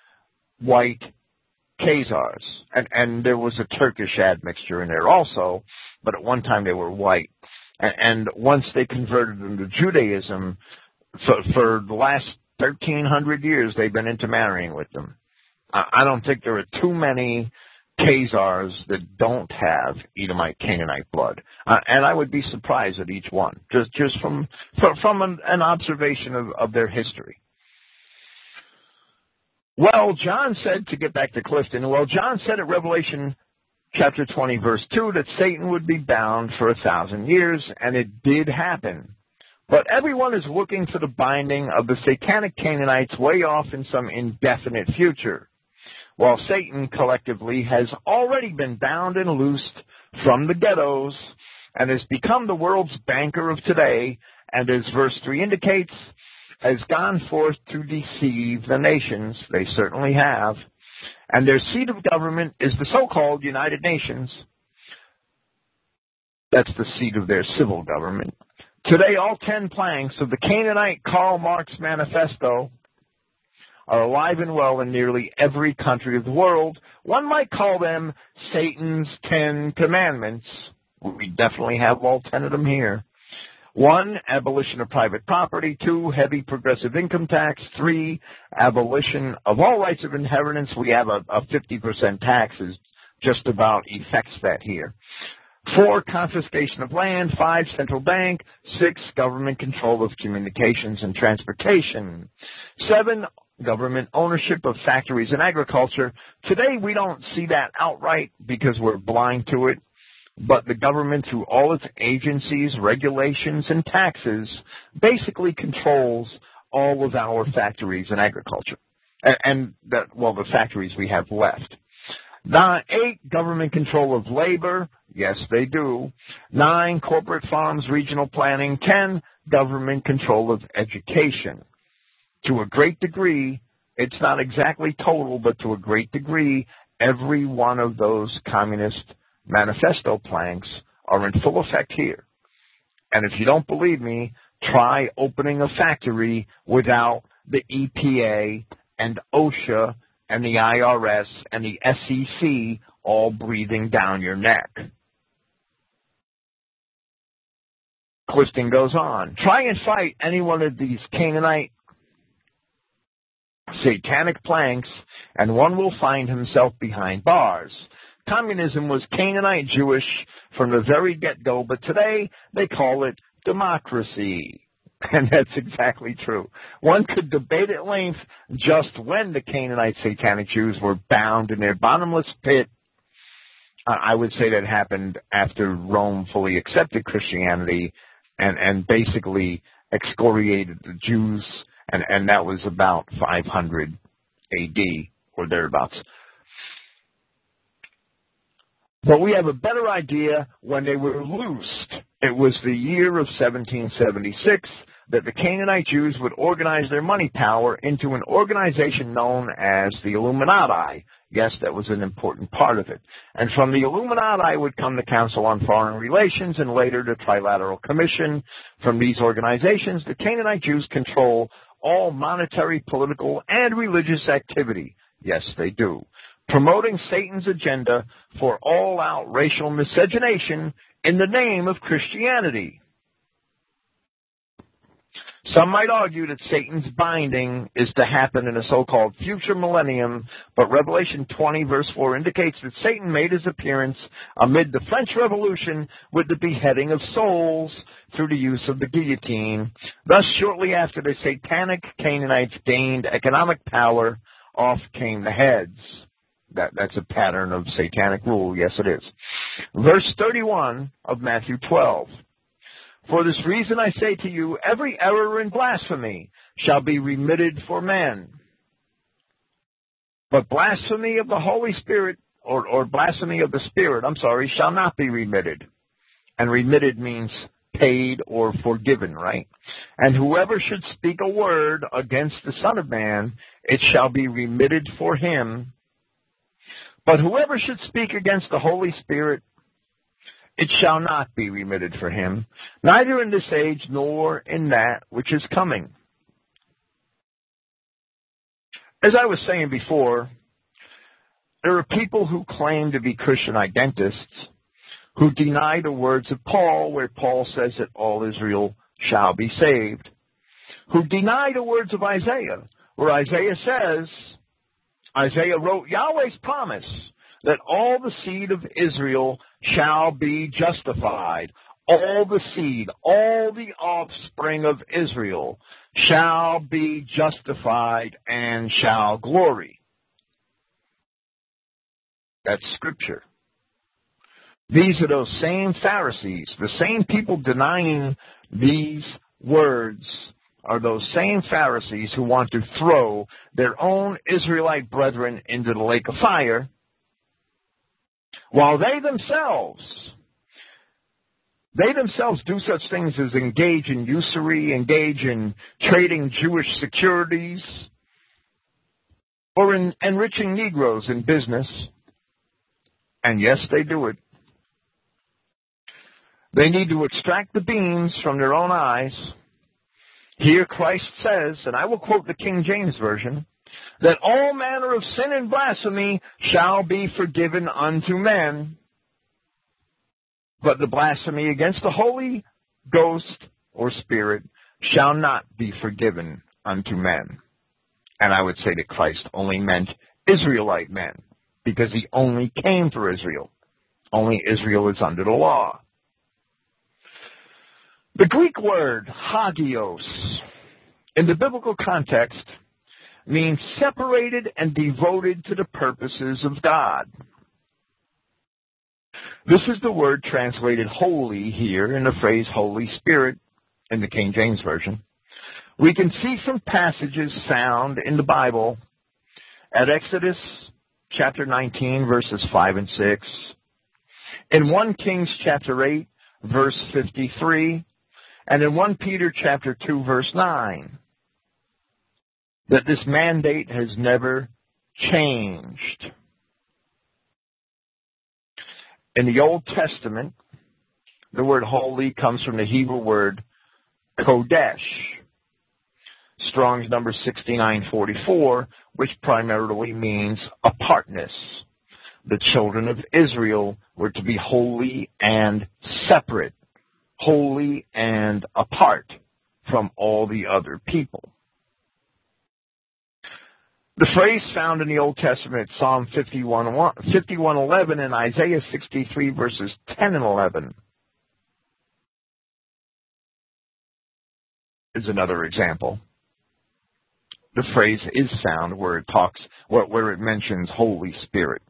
white Khazars. And, and there was a Turkish admixture in there also, but at one time they were white. And, once they converted into Judaism, for, for the last 1300 years they've been intermarrying with them. I don't think there are too many Khazars that don't have Edomite Canaanite blood, uh, and I would be surprised at each one, just just from from, from an, an observation of, of their history. Well, John said to get back to Clifton. Well, John said at Revelation chapter 20, verse 2, that Satan would be bound for a thousand years, and it did happen. But everyone is looking for the binding of the satanic Canaanites way off in some indefinite future while Satan collectively has already been bound and loosed from the ghettos and has become the world's banker of today, and as verse 3 indicates, has gone forth to deceive the nations. They certainly have. And their seat of government is the so-called United Nations. That's the seat of their civil government. Today, all ten planks of the Canaanite Karl Marx Manifesto are alive and well in nearly every country of the world. One might call them Satan's Ten Commandments. We definitely have all ten of them here. One, abolition of private property. Two, heavy progressive income tax. Three, abolition of all rights of inheritance. We have a, a 50% tax is just about effects that here. Four, confiscation of land. Five, central bank. Six, government control of communications and transportation. Seven, government ownership of factories and agriculture. Today we don't see that outright because we're blind to it, but the government through all its agencies, regulations, and taxes basically controls all of our factories and agriculture. And, and that, well, the factories we have left. Nine, eight, government control of labor. Yes, they do. Nine, corporate farms, regional planning. Ten, government control of education to a great degree, it's not exactly total, but to a great degree, every one of those communist manifesto planks are in full effect here. And if you don't believe me, try opening a factory without the EPA and OSHA and the IRS and the SEC all breathing down your neck. Clifton goes on. Try and fight any one of these Canaanite satanic planks, and one will find himself behind bars. Communism was Canaanite Jewish from the very get-go, but today they call it democracy. And that's exactly true. One could debate at length just when the Canaanite satanic Jews were bound in their bottomless pit. I would say that happened after Rome fully accepted Christianity and, and basically excoriated the Jews and and that was about 500 AD or thereabouts. But we have a better idea when they were loosed. It was the year of 1776 that the Canaanite Jews would organize their money power into an organization known as the Illuminati. Yes, that was an important part of it. And from the Illuminati would come the Council on Foreign Relations and later the Trilateral Commission. From these organizations, the Canaanite Jews control all monetary, political, and religious activity. Yes, they do promoting Satan's agenda for all out racial miscegenation in the name of Christianity. Some might argue that Satan's binding is to happen in a so-called future millennium, but Revelation 20 verse 4 indicates that Satan made his appearance amid the French Revolution with the beheading of souls through the use of the guillotine. Thus, shortly after the satanic Canaanites gained economic power, off came the heads. That, that's a pattern of satanic rule. Yes, it is. Verse 31 of Matthew 12. For this reason I say to you, every error and blasphemy shall be remitted for men. But blasphemy of the Holy Spirit, or, or blasphemy of the Spirit, I'm sorry, shall not be remitted. And remitted means paid or forgiven, right? And whoever should speak a word against the Son of Man, it shall be remitted for him but whoever should speak against the Holy Spirit, it shall not be remitted for him, neither in this age nor in that which is coming. As I was saying before, there are people who claim to be Christian identists who deny the words of Paul, where Paul says that all Israel shall be saved, who deny the words of Isaiah, where Isaiah says, Isaiah wrote Yahweh's promise that all the seed of Israel shall be justified. All the seed, all the offspring of Israel shall be justified and shall glory. That's scripture. These are those same Pharisees, the same people denying these words are those same Pharisees who want to throw their own Israelite brethren into the lake of fire, while they themselves they themselves do such things as engage in usury, engage in trading Jewish securities, or in enriching Negroes in business. And yes, they do it. They need to extract the beams from their own eyes here Christ says, and I will quote the King James Version, that all manner of sin and blasphemy shall be forgiven unto men, but the blasphemy against the Holy Ghost or Spirit shall not be forgiven unto men. And I would say that Christ only meant Israelite men, because he only came for Israel. Only Israel is under the law. The Greek word hagios in the biblical context means separated and devoted to the purposes of God. This is the word translated holy here in the phrase Holy Spirit in the King James Version. We can see some passages found in the Bible at Exodus chapter 19 verses 5 and 6, in 1 Kings chapter 8 verse 53, and in 1 Peter chapter 2 verse 9 that this mandate has never changed. In the Old Testament, the word holy comes from the Hebrew word kodesh. Strong's number 6944, which primarily means apartness. The children of Israel were to be holy and separate holy and apart from all the other people. The phrase found in the Old Testament, Psalm 51, 5111 and Isaiah 63 verses 10 and 11 is another example. The phrase is found where it talks, where it mentions Holy Spirit.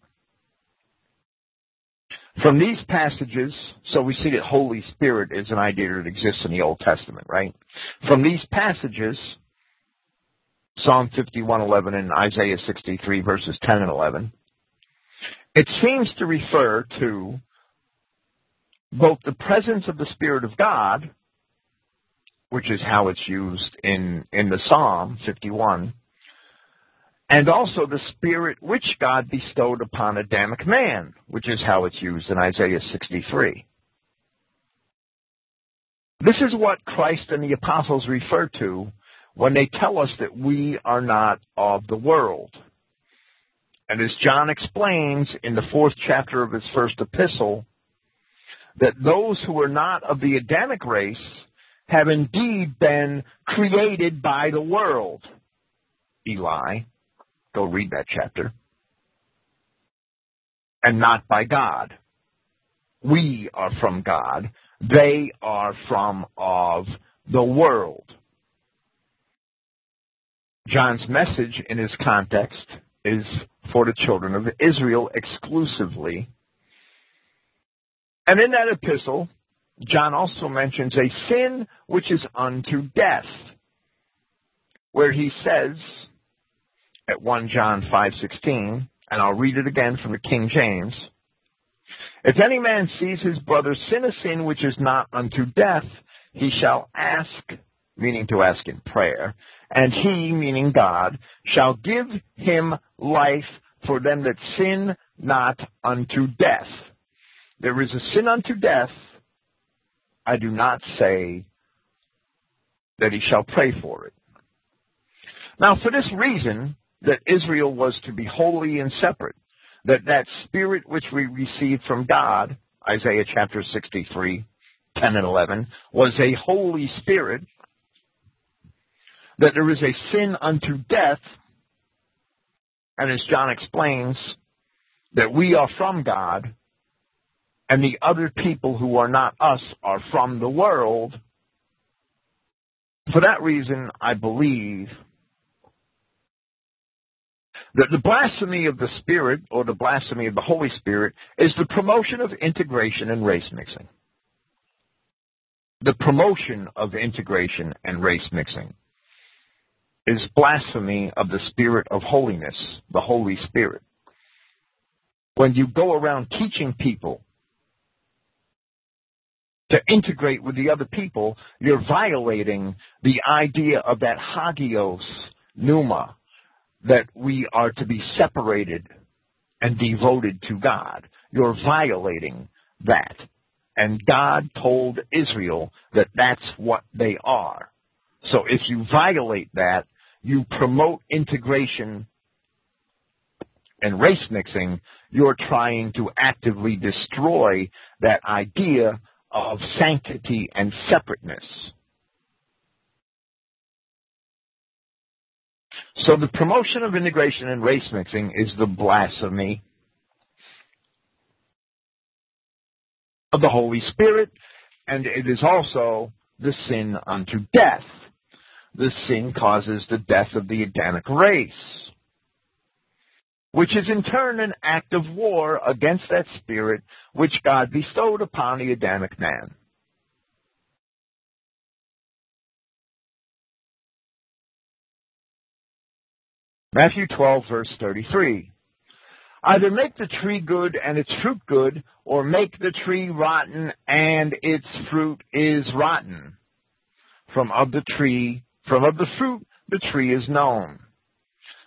From these passages, so we see that Holy Spirit is an idea that exists in the Old Testament, right? From these passages, Psalm 51:11 and Isaiah 63 verses 10 and 11, it seems to refer to both the presence of the Spirit of God, which is how it's used in, in the Psalm 51, and also the Spirit which God bestowed upon Adamic man, which is how it's used in Isaiah 63. This is what Christ and the apostles refer to when they tell us that we are not of the world. And as John explains in the fourth chapter of his first epistle, that those who are not of the Adamic race have indeed been created by the world. Eli, go read that chapter. And not by God. We are from God. They are from of the world. John's message in his context is for the children of Israel exclusively. And in that epistle, John also mentions a sin which is unto death, where he says at 1 John 5:16, and I'll read it again from the King James, if any man sees his brother sin a sin which is not unto death, he shall ask, meaning to ask in prayer, and he, meaning God, shall give him life for them that sin not unto death. There is a sin unto death. I do not say that he shall pray for it. Now, for this reason, that Israel was to be holy and separate, that that spirit which we received from God, Isaiah chapter 63, 10 and 11, was a holy spirit, that there is a sin unto death, and as John explains, that we are from God, and the other people who are not us are from the world. For that reason, I believe that the blasphemy of the Spirit, or the blasphemy of the Holy Spirit, is the promotion of integration and race mixing. The promotion of integration and race mixing is blasphemy of the Spirit of holiness, the Holy Spirit. When you go around teaching people to integrate with the other people, you're violating the idea of that hagios pneuma, that we are to be separated and devoted to God. You're violating that. And God told Israel that that's what they are. So if you violate that, you promote integration and race mixing, you're trying to actively destroy that idea of sanctity and separateness. So the promotion of integration and race mixing is the blasphemy of the Holy Spirit, and it is also the sin unto death. The sin causes the death of the Adamic race, which is in turn an act of war against that spirit which God bestowed upon the Adamic man. Matthew 12, verse 33. Either make the tree good and its fruit good, or make the tree rotten and its fruit is rotten. From of the tree, from of the fruit, the tree is known.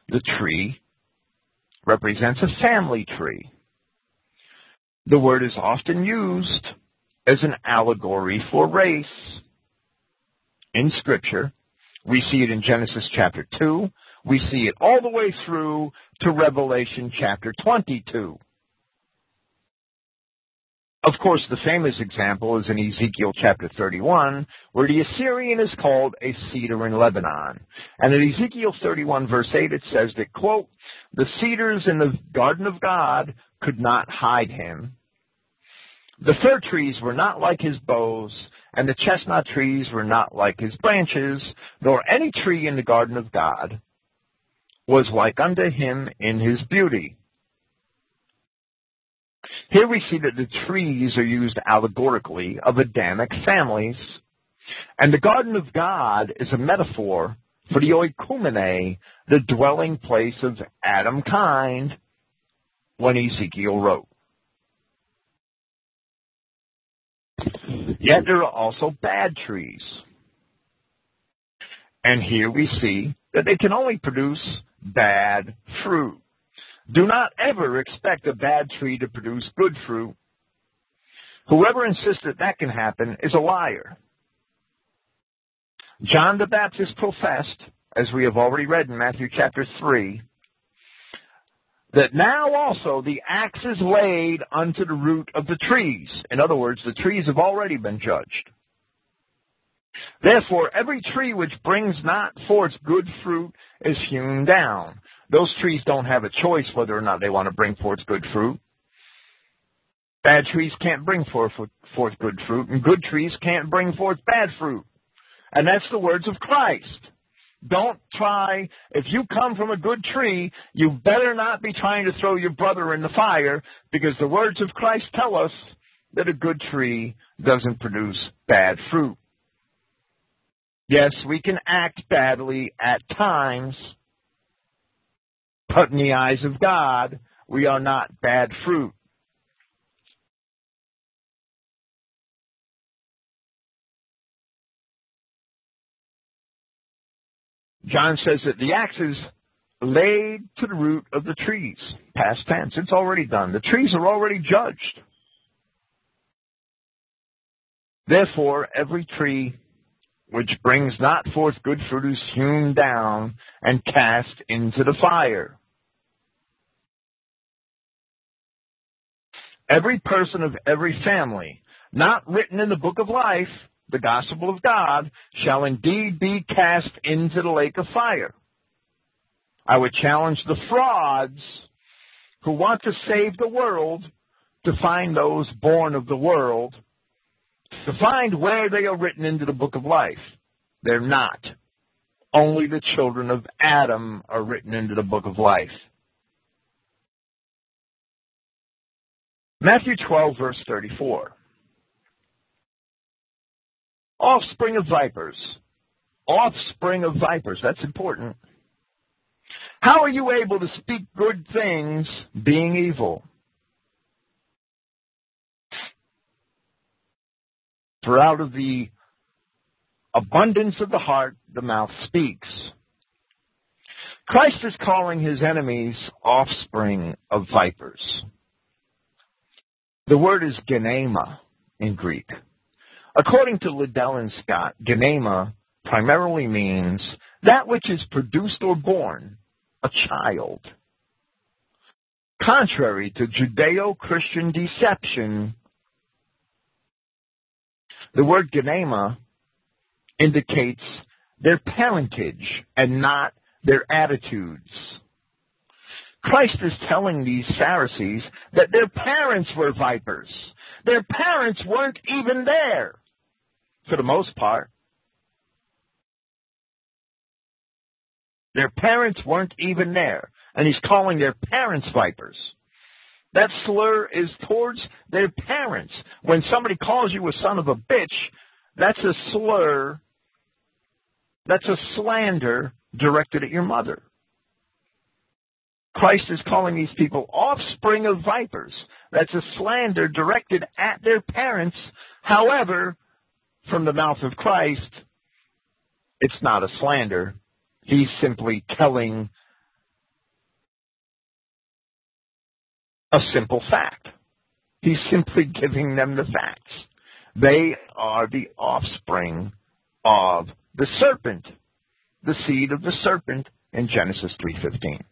The tree represents a family tree. The word is often used as an allegory for race. In Scripture, we see it in Genesis chapter 2, we see it all the way through to Revelation chapter 22. Of course, the famous example is in Ezekiel chapter 31, where the Assyrian is called a cedar in Lebanon. And in Ezekiel 31 verse 8 it says that, quote, the cedars in the garden of God could not hide him. The fir trees were not like his boughs, and the chestnut trees were not like his branches, nor any tree in the garden of God was like unto him in his beauty. Here we see that the trees are used allegorically of Adamic families, and the garden of God is a metaphor for the oikumene, the dwelling place of Adam kind, when Ezekiel wrote. Yet there are also bad trees. And here we see that they can only produce bad fruit. Do not ever expect a bad tree to produce good fruit. Whoever insists that that can happen is a liar. John the Baptist professed, as we have already read in Matthew chapter 3, that now also the axe is laid unto the root of the trees. In other words, the trees have already been judged. Therefore, every tree which brings not forth good fruit is hewn down. Those trees don't have a choice whether or not they want to bring forth good fruit. Bad trees can't bring forth, good fruit, and good trees can't bring forth bad fruit. And that's the words of Christ. Don't try, if you come from a good tree, you better not be trying to throw your brother in the fire because the words of Christ tell us that a good tree doesn't produce bad fruit. Yes, we can act badly at times, but in the eyes of God, we are not bad fruit. John says that the axe is laid to the root of the trees. Past tense. It's already done. The trees are already judged. Therefore, every tree which brings not forth good fruit is hewn down and cast into the fire. Every person of every family, not written in the book of life, the gospel of God, shall indeed be cast into the lake of fire. I would challenge the frauds who want to save the world to find those born of the world, to find where they are written into the book of life. They're not. Only the children of Adam are written into the book of life. Matthew 12, verse 34 offspring of vipers. Offspring of vipers. That's important. How are you able to speak good things being evil? For out of the abundance of the heart, the mouth speaks. Christ is calling his enemies offspring of vipers. The word is genema in Greek. According to Liddell and Scott, genema primarily means that which is produced or born, a child. Contrary to Judeo-Christian deception, the word genema indicates their parentage and not their attitudes. Christ is telling these Pharisees that their parents were vipers. Their parents weren't even there for the most part. Their parents weren't even there, and he's calling their parents vipers. That slur is towards their parents. When somebody calls you a son of a bitch, that's a slur, that's a slander directed at your mother. Christ is calling these people offspring of vipers. That's a slander directed at their parents. However, from the mouth of Christ, it's not a slander. He's simply telling a simple fact. He's simply giving them the facts. They are the offspring of the serpent, the seed of the serpent in Genesis 3:15.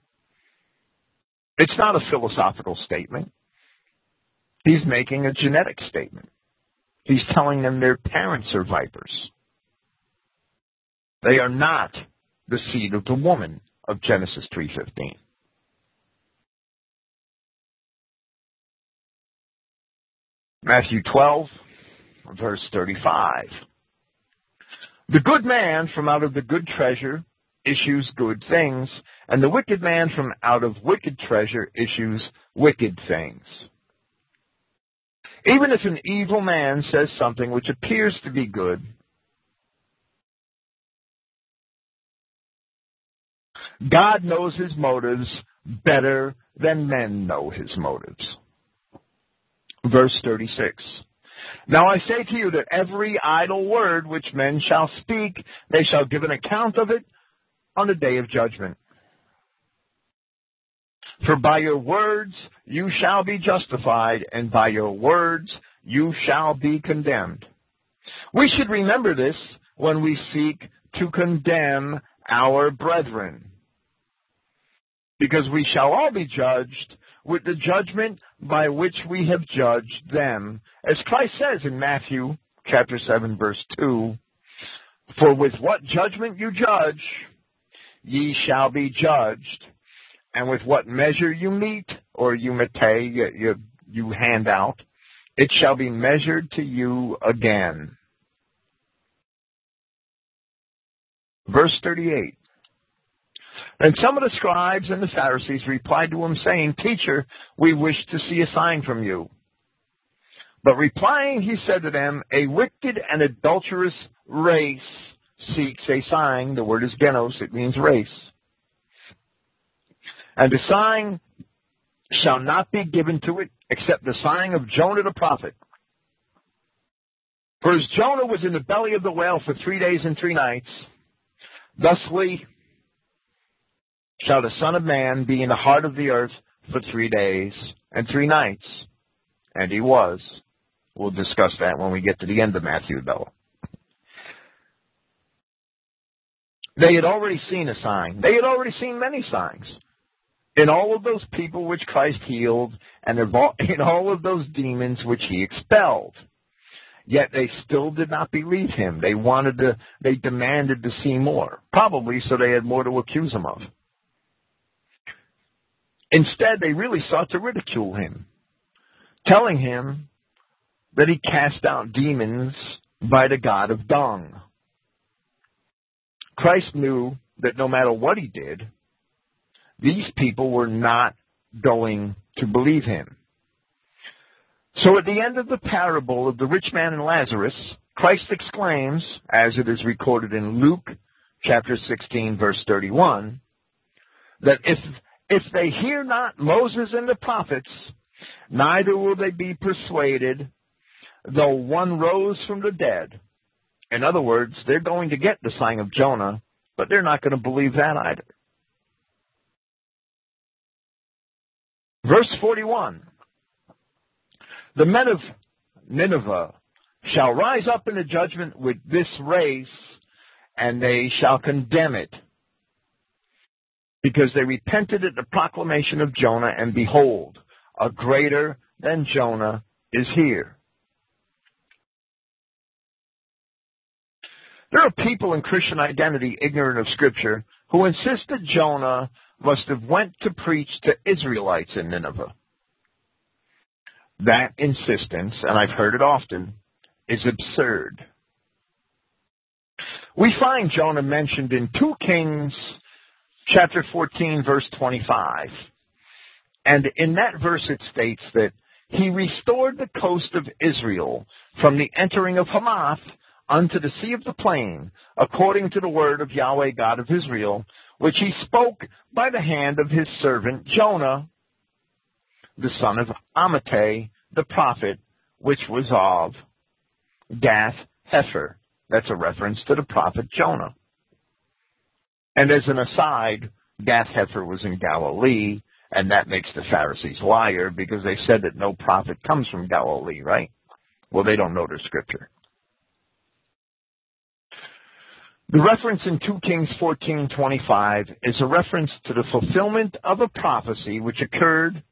It's not a philosophical statement. He's making a genetic statement. He's telling them their parents are vipers. They are not the seed of the woman of Genesis 3:15. Matthew 12 verse 35. The good man from out of the good treasure issues good things, and the wicked man from out of wicked treasure issues wicked things. Even if an evil man says something which appears to be good, God knows his motives better than men know his motives. Verse 36. Now I say to you that every idle word which men shall speak, they shall give an account of it on the day of judgment. For by your words you shall be justified, and by your words you shall be condemned. We should remember this when we seek to condemn our brethren. Because we shall all be judged with the judgment by which we have judged them. As Christ says in Matthew chapter 7 verse 2, For with what judgment you judge, ye shall be judged. And with what measure you meet, or you mete, you, you, you hand out, it shall be measured to you again. Verse 38. And some of the scribes and the Pharisees replied to him, saying, Teacher, we wish to see a sign from you. But replying, he said to them, A wicked and adulterous race seeks a sign. The word is genos, it means race. And the sign shall not be given to it except the sign of Jonah the prophet. For as Jonah was in the belly of the whale for three days and three nights, thusly shall the Son of Man be in the heart of the earth for three days and three nights. And he was. We'll discuss that when we get to the end of Matthew, though. They had already seen a sign. They had already seen many signs. In all of those people which Christ healed, and in all of those demons which he expelled. Yet they still did not believe him. They wanted to, they demanded to see more. Probably so they had more to accuse him of. Instead, they really sought to ridicule him, telling him that he cast out demons by the God of dung. Christ knew that no matter what he did, these people were not going to believe him. So at the end of the parable of the rich man and Lazarus, Christ exclaims, as it is recorded in Luke chapter 16 verse 31, that if if they hear not Moses and the prophets, neither will they be persuaded, though one rose from the dead. In other words, they're going to get the sign of Jonah, but they're not going to believe that either. Verse 41 The men of Nineveh shall rise up in the judgment with this race, and they shall condemn it because they repented at the proclamation of Jonah, and behold, a greater than Jonah is here. There are people in Christian identity ignorant of Scripture who insist that Jonah must have went to preach to Israelites in Nineveh. That insistence, and I've heard it often, is absurd. We find Jonah mentioned in 2 Kings chapter 14, verse 25. And in that verse it states that he restored the coast of Israel from the entering of Hamath unto the sea of the plain, according to the word of Yahweh God of Israel, which he spoke by the hand of his servant Jonah, the son of Amittai, the prophet, which was of Gath Hepher. That's a reference to the prophet Jonah. And as an aside, Gath Hepher was in Galilee, and that makes the Pharisees liar because they said that no prophet comes from Galilee, right? Well, they don't know their scripture. The reference in 2 Kings 14:25 is a reference to the fulfillment of a prophecy which occurred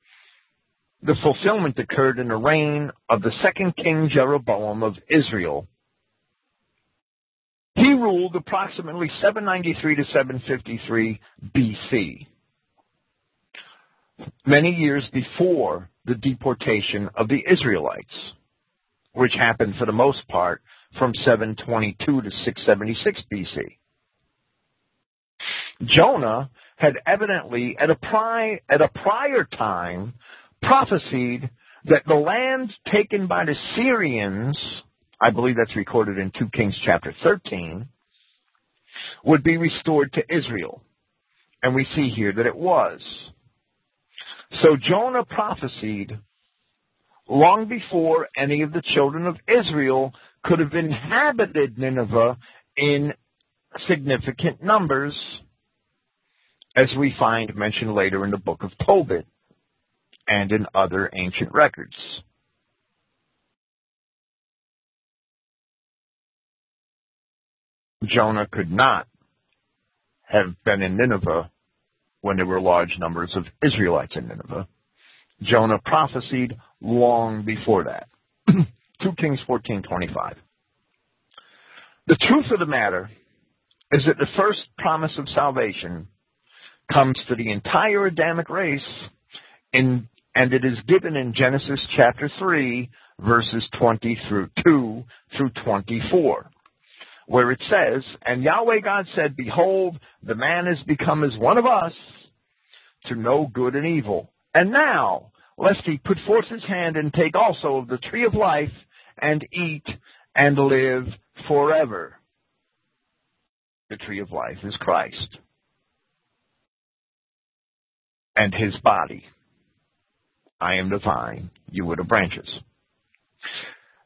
the fulfillment occurred in the reign of the second king Jeroboam of Israel he ruled approximately 793 to 753 BC, many years before the deportation of the Israelites, which happened for the most part from 722 to 676 BC. Jonah had evidently, at a, pri- at a prior time, prophesied that the land taken by the Syrians I believe that's recorded in 2 Kings chapter 13, would be restored to Israel. And we see here that it was. So Jonah prophesied long before any of the children of Israel could have inhabited Nineveh in significant numbers, as we find mentioned later in the book of Tobit and in other ancient records. Jonah could not have been in Nineveh when there were large numbers of Israelites in Nineveh. Jonah prophesied long before that. 2 Kings 14:25. The truth of the matter is that the first promise of salvation comes to the entire Adamic race in, and it is given in Genesis chapter 3 verses 20 through 2 through 24 where it says, And Yahweh God said, Behold, the man is become as one of us to know good and evil. And now, lest he put forth his hand and take also of the tree of life and eat and live forever. The tree of life is Christ and his body. I am the vine, you are the branches.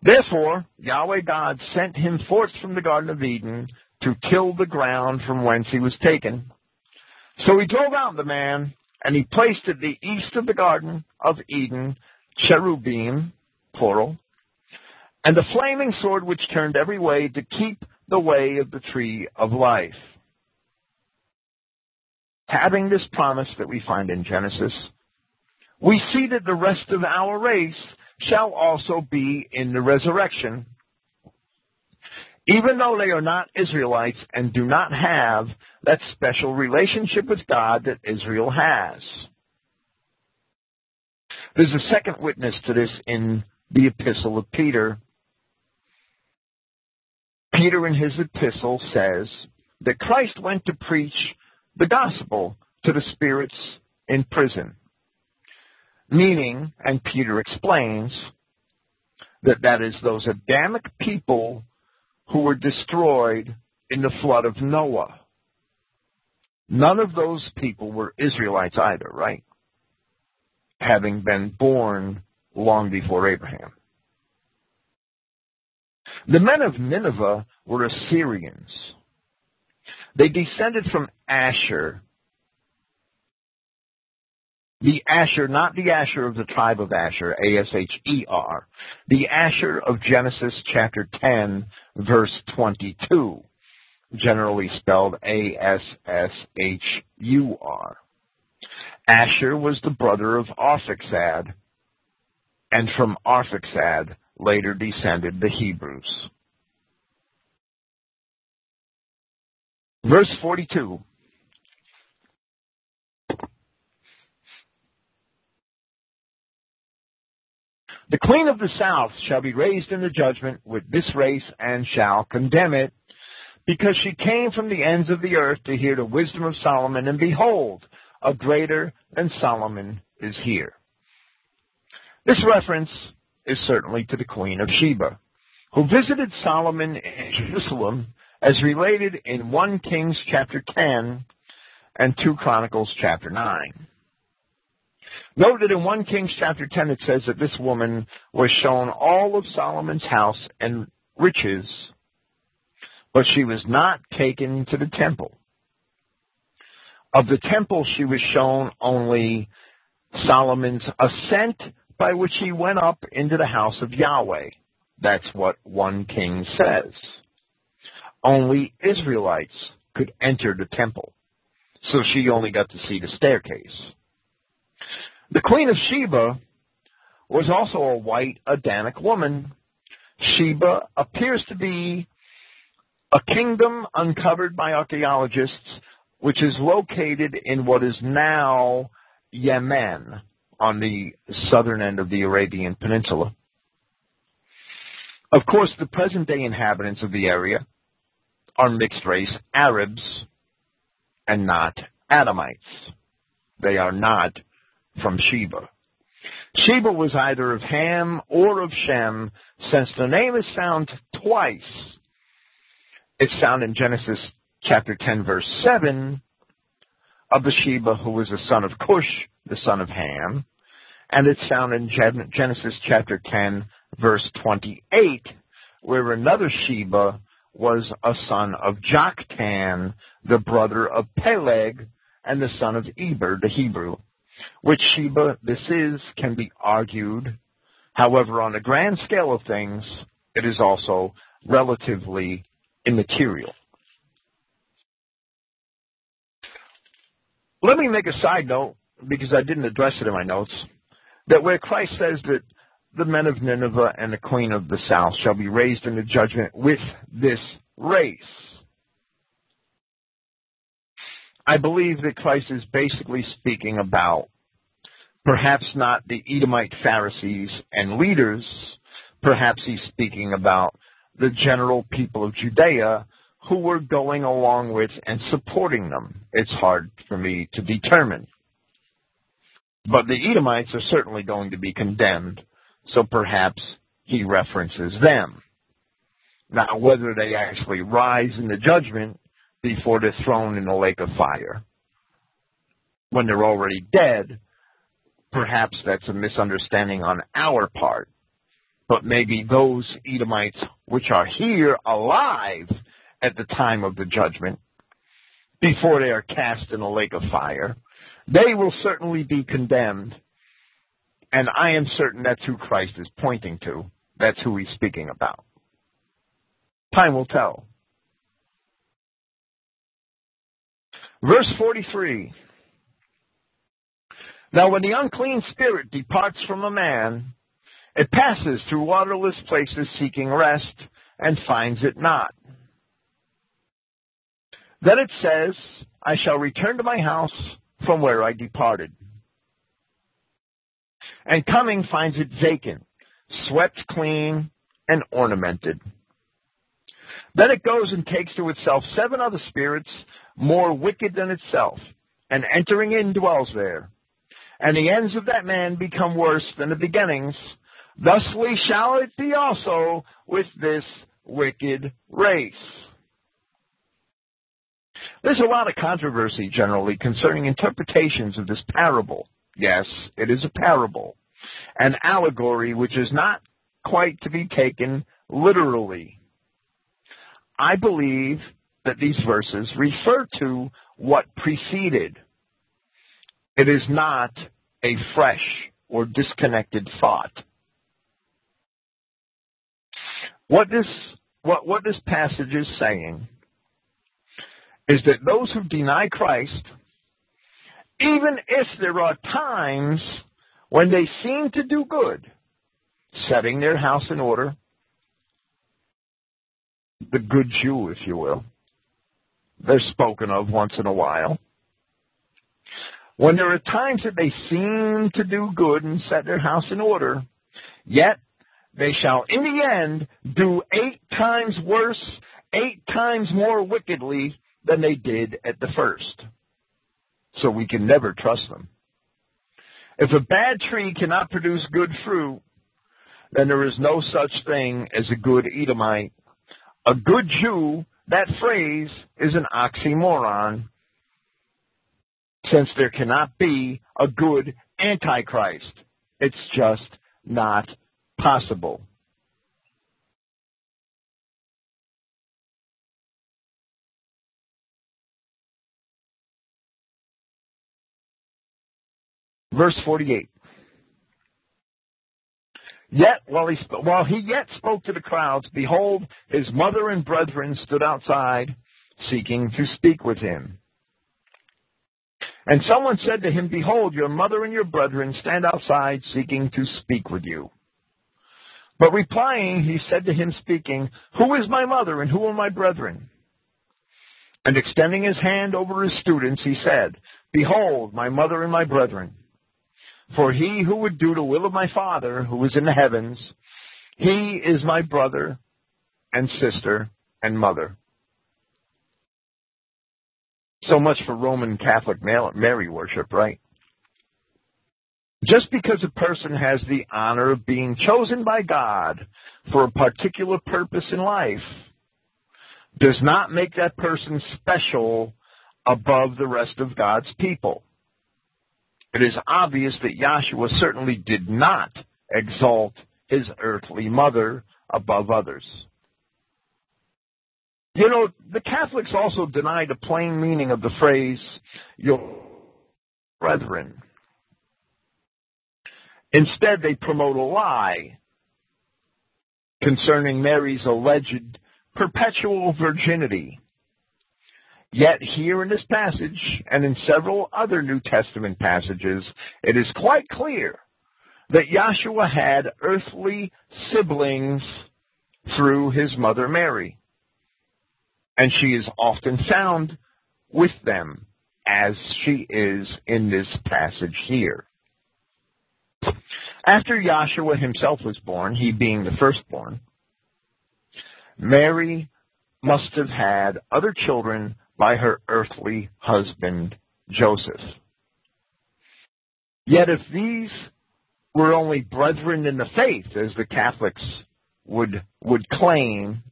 Therefore, Yahweh God sent him forth from the Garden of Eden to till the ground from whence he was taken. So he drove out the man, and he placed at the east of the Garden of Eden cherubim, plural, and the flaming sword which turned every way to keep the way of the tree of life. Having this promise that we find in Genesis, we see that the rest of our race shall also be in the resurrection. Even though they are not Israelites and do not have that special relationship with God that Israel has. There's a second witness to this in the epistle of Peter. Peter in his epistle says that Christ went to preach the gospel to the spirits in prison. Meaning, and Peter explains, that that is those Adamic people who were destroyed in the flood of Noah. None of those people were Israelites either, right? Having been born long before Abraham. The men of Nineveh were Assyrians. They descended from Asher, the Asher, not the Asher of the tribe of Asher, A-S-H-E-R. The Asher of Genesis chapter 10, verse 22, generally spelled A-S-S-H-U-R. Asher was the brother of Arphaxad, and from Arphaxad later descended the Hebrews. Verse 42 The queen of the south shall be raised in the judgment with this race and shall condemn it, because she came from the ends of the earth to hear the wisdom of Solomon, and behold, a greater than Solomon is here. This reference is certainly to the queen of Sheba, who visited Solomon in Jerusalem as related in 1 Kings chapter 10 and 2 Chronicles chapter 9. Note that in 1 Kings chapter 10 it says that this woman was shown all of Solomon's house and riches, but she was not taken to the temple. Of the temple she was shown only Solomon's ascent by which he went up into the house of Yahweh. That's what 1 King says. Only Israelites could enter the temple. So she only got to see the staircase. The Queen of Sheba was also a white Adamic woman. Sheba appears to be a kingdom uncovered by archaeologists, which is located in what is now Yemen on the southern end of the Arabian Peninsula. Of course, the present day inhabitants of the area are mixed race Arabs and not Adamites. They are not from Sheba. Sheba was either of Ham or of Shem, since the name is found twice. It's found in Genesis chapter 10 verse 7 of the Sheba who was the son of Cush, the son of Ham, and it's found in Genesis chapter 10, verse 28, where another Sheba was a son of Joktan, the brother of Peleg, and the son of Eber, the Hebrew. Which Sheba this is can be argued. However, on a grand scale of things, it is also relatively immaterial. Let me make a side note, because I didn't address it in my notes, that where Christ says that the men of Nineveh and the queen of the south shall be raised into judgment with this race. I believe that Christ is basically speaking about perhaps not the Edomite Pharisees and leaders, perhaps he's speaking about the general people of Judea who were going along with and supporting them. It's hard for me to determine. But the Edomites are certainly going to be condemned, so perhaps he references them. Now, whether they actually rise in the judgment before they're thrown in the lake of fire, when they're already dead, perhaps that's a misunderstanding on our part. But maybe those Edomites which are here alive at the time of the judgment, before they are cast in the lake of fire, they will certainly be condemned. And I am certain that's who Christ is pointing to. That's who he's speaking about. Time will tell. Verse 43. Now when the unclean spirit departs from a man, it passes through waterless places seeking rest and finds it not. Then it says, I shall return to my house from where I departed. And coming finds it vacant, swept clean, and ornamented. Then it goes and takes to itself seven other spirits more wicked than itself, and entering in dwells there. And the ends of that man become worse than the beginnings. Thusly shall it be also with this wicked race. There's a lot of controversy generally concerning interpretations of this parable. Yes, it is a parable, an allegory which is not quite to be taken literally. I believe that these verses refer to what preceded. It is not a fresh or disconnected thought. What this, what, what this passage is saying is that those who deny Christ, even if there are times when they seem to do good, setting their house in order, the good Jew, if you will, they're spoken of once in a while. When there are times that they seem to do good and set their house in order, yet they shall in the end do eight times worse, eight times more wickedly than they did at the first. So we can never trust them. If a bad tree cannot produce good fruit, then there is no such thing as a good Edomite. A good Jew, that phrase is an oxymoron, since there cannot be a good Antichrist. It's just not possible. Verse 48. Yet while he, while he yet spoke to the crowds, behold, his mother and brethren stood outside, seeking to speak with him. And someone said to him, Behold, your mother and your brethren stand outside, seeking to speak with you. But replying, he said to him, speaking, Who is my mother and who are my brethren? And extending his hand over his students, he said, Behold, my mother and my brethren. For he who would do the will of my Father who is in the heavens, he is my brother and sister and mother. So much for Roman Catholic Mary worship, right? Just because a person has the honor of being chosen by God for a particular purpose in life does not make that person special above the rest of God's people. It is obvious that Yahshua certainly did not exalt his earthly mother above others. You know, the Catholics also deny the plain meaning of the phrase, your brethren. Instead, they promote a lie concerning Mary's alleged perpetual virginity. Yet here in this passage and in several other New Testament passages, it is quite clear that Yahshua had earthly siblings through his mother Mary. And she is often found with them as she is in this passage here. After Yahshua himself was born, he being the firstborn, Mary must have had other children by her earthly husband, Joseph. Yet if these were only brethren in the faith, as the Catholics would, would claim,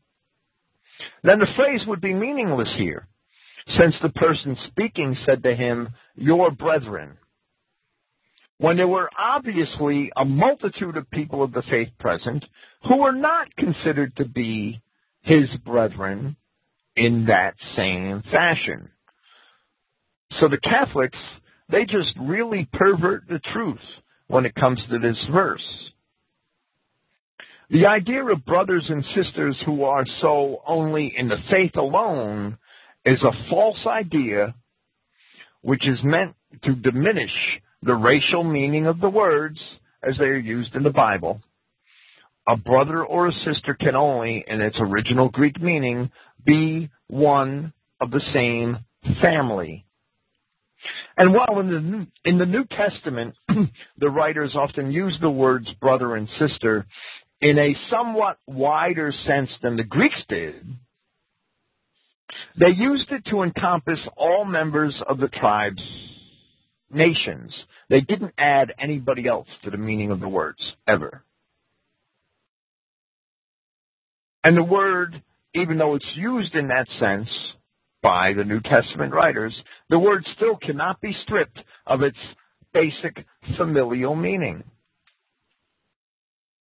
then the phrase would be meaningless here, since the person speaking said to him, Your brethren when there were obviously a multitude of people of the faith present who were not considered to be his brethren in that same fashion. So the Catholics, they just really pervert the truth when it comes to this verse. The idea of brothers and sisters who are so only in the faith alone is a false idea which is meant to diminish the racial meaning of the words as they are used in the Bible. A brother or a sister can only, in its original Greek meaning, be one of the same family. And while in the, in the New Testament, the writers often use the words brother and sister in a somewhat wider sense than the Greeks did, they used it to encompass all members of the tribes nations. They didn't add anybody else to the meaning of the words, ever. And the word, even though it's used in that sense by the New Testament writers, the word still cannot be stripped of its basic familial meaning.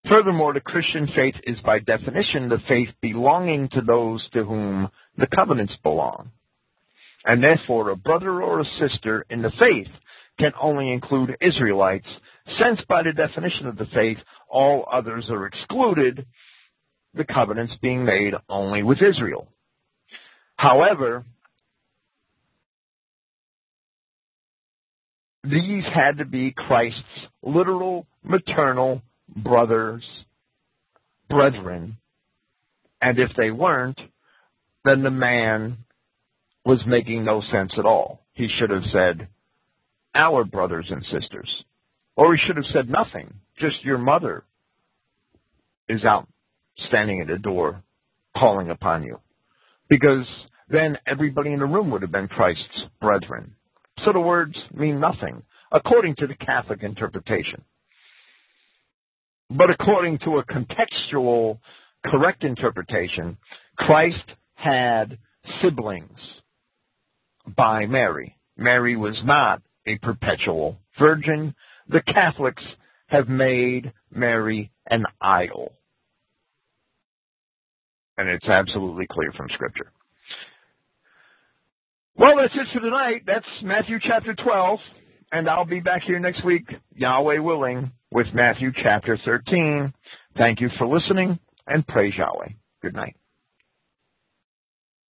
Furthermore, the Christian faith is by definition the faith belonging to those to whom the covenants belong. And therefore, a brother or a sister in the faith can only include Israelites, since by the definition of the faith, all others are excluded, the covenants being made only with Israel. However, these had to be Christ's literal maternal brothers, brethren, and if they weren't, then the man was making no sense at all. He should have said, our brothers and sisters. Or he should have said nothing, just your mother is out standing at a door calling upon you. Because then everybody in the room would have been Christ's brethren. So the words mean nothing, according to the Catholic interpretation. But according to a contextual, correct interpretation, Christ had siblings by Mary. Mary was not a perpetual virgin. The Catholics have made Mary an idol. And it's absolutely clear from Scripture. Well, that's it for tonight. That's Matthew chapter 12. And I'll be back here next week, Yahweh willing, with Matthew chapter 13. Thank you for listening and praise Yahweh. Good night.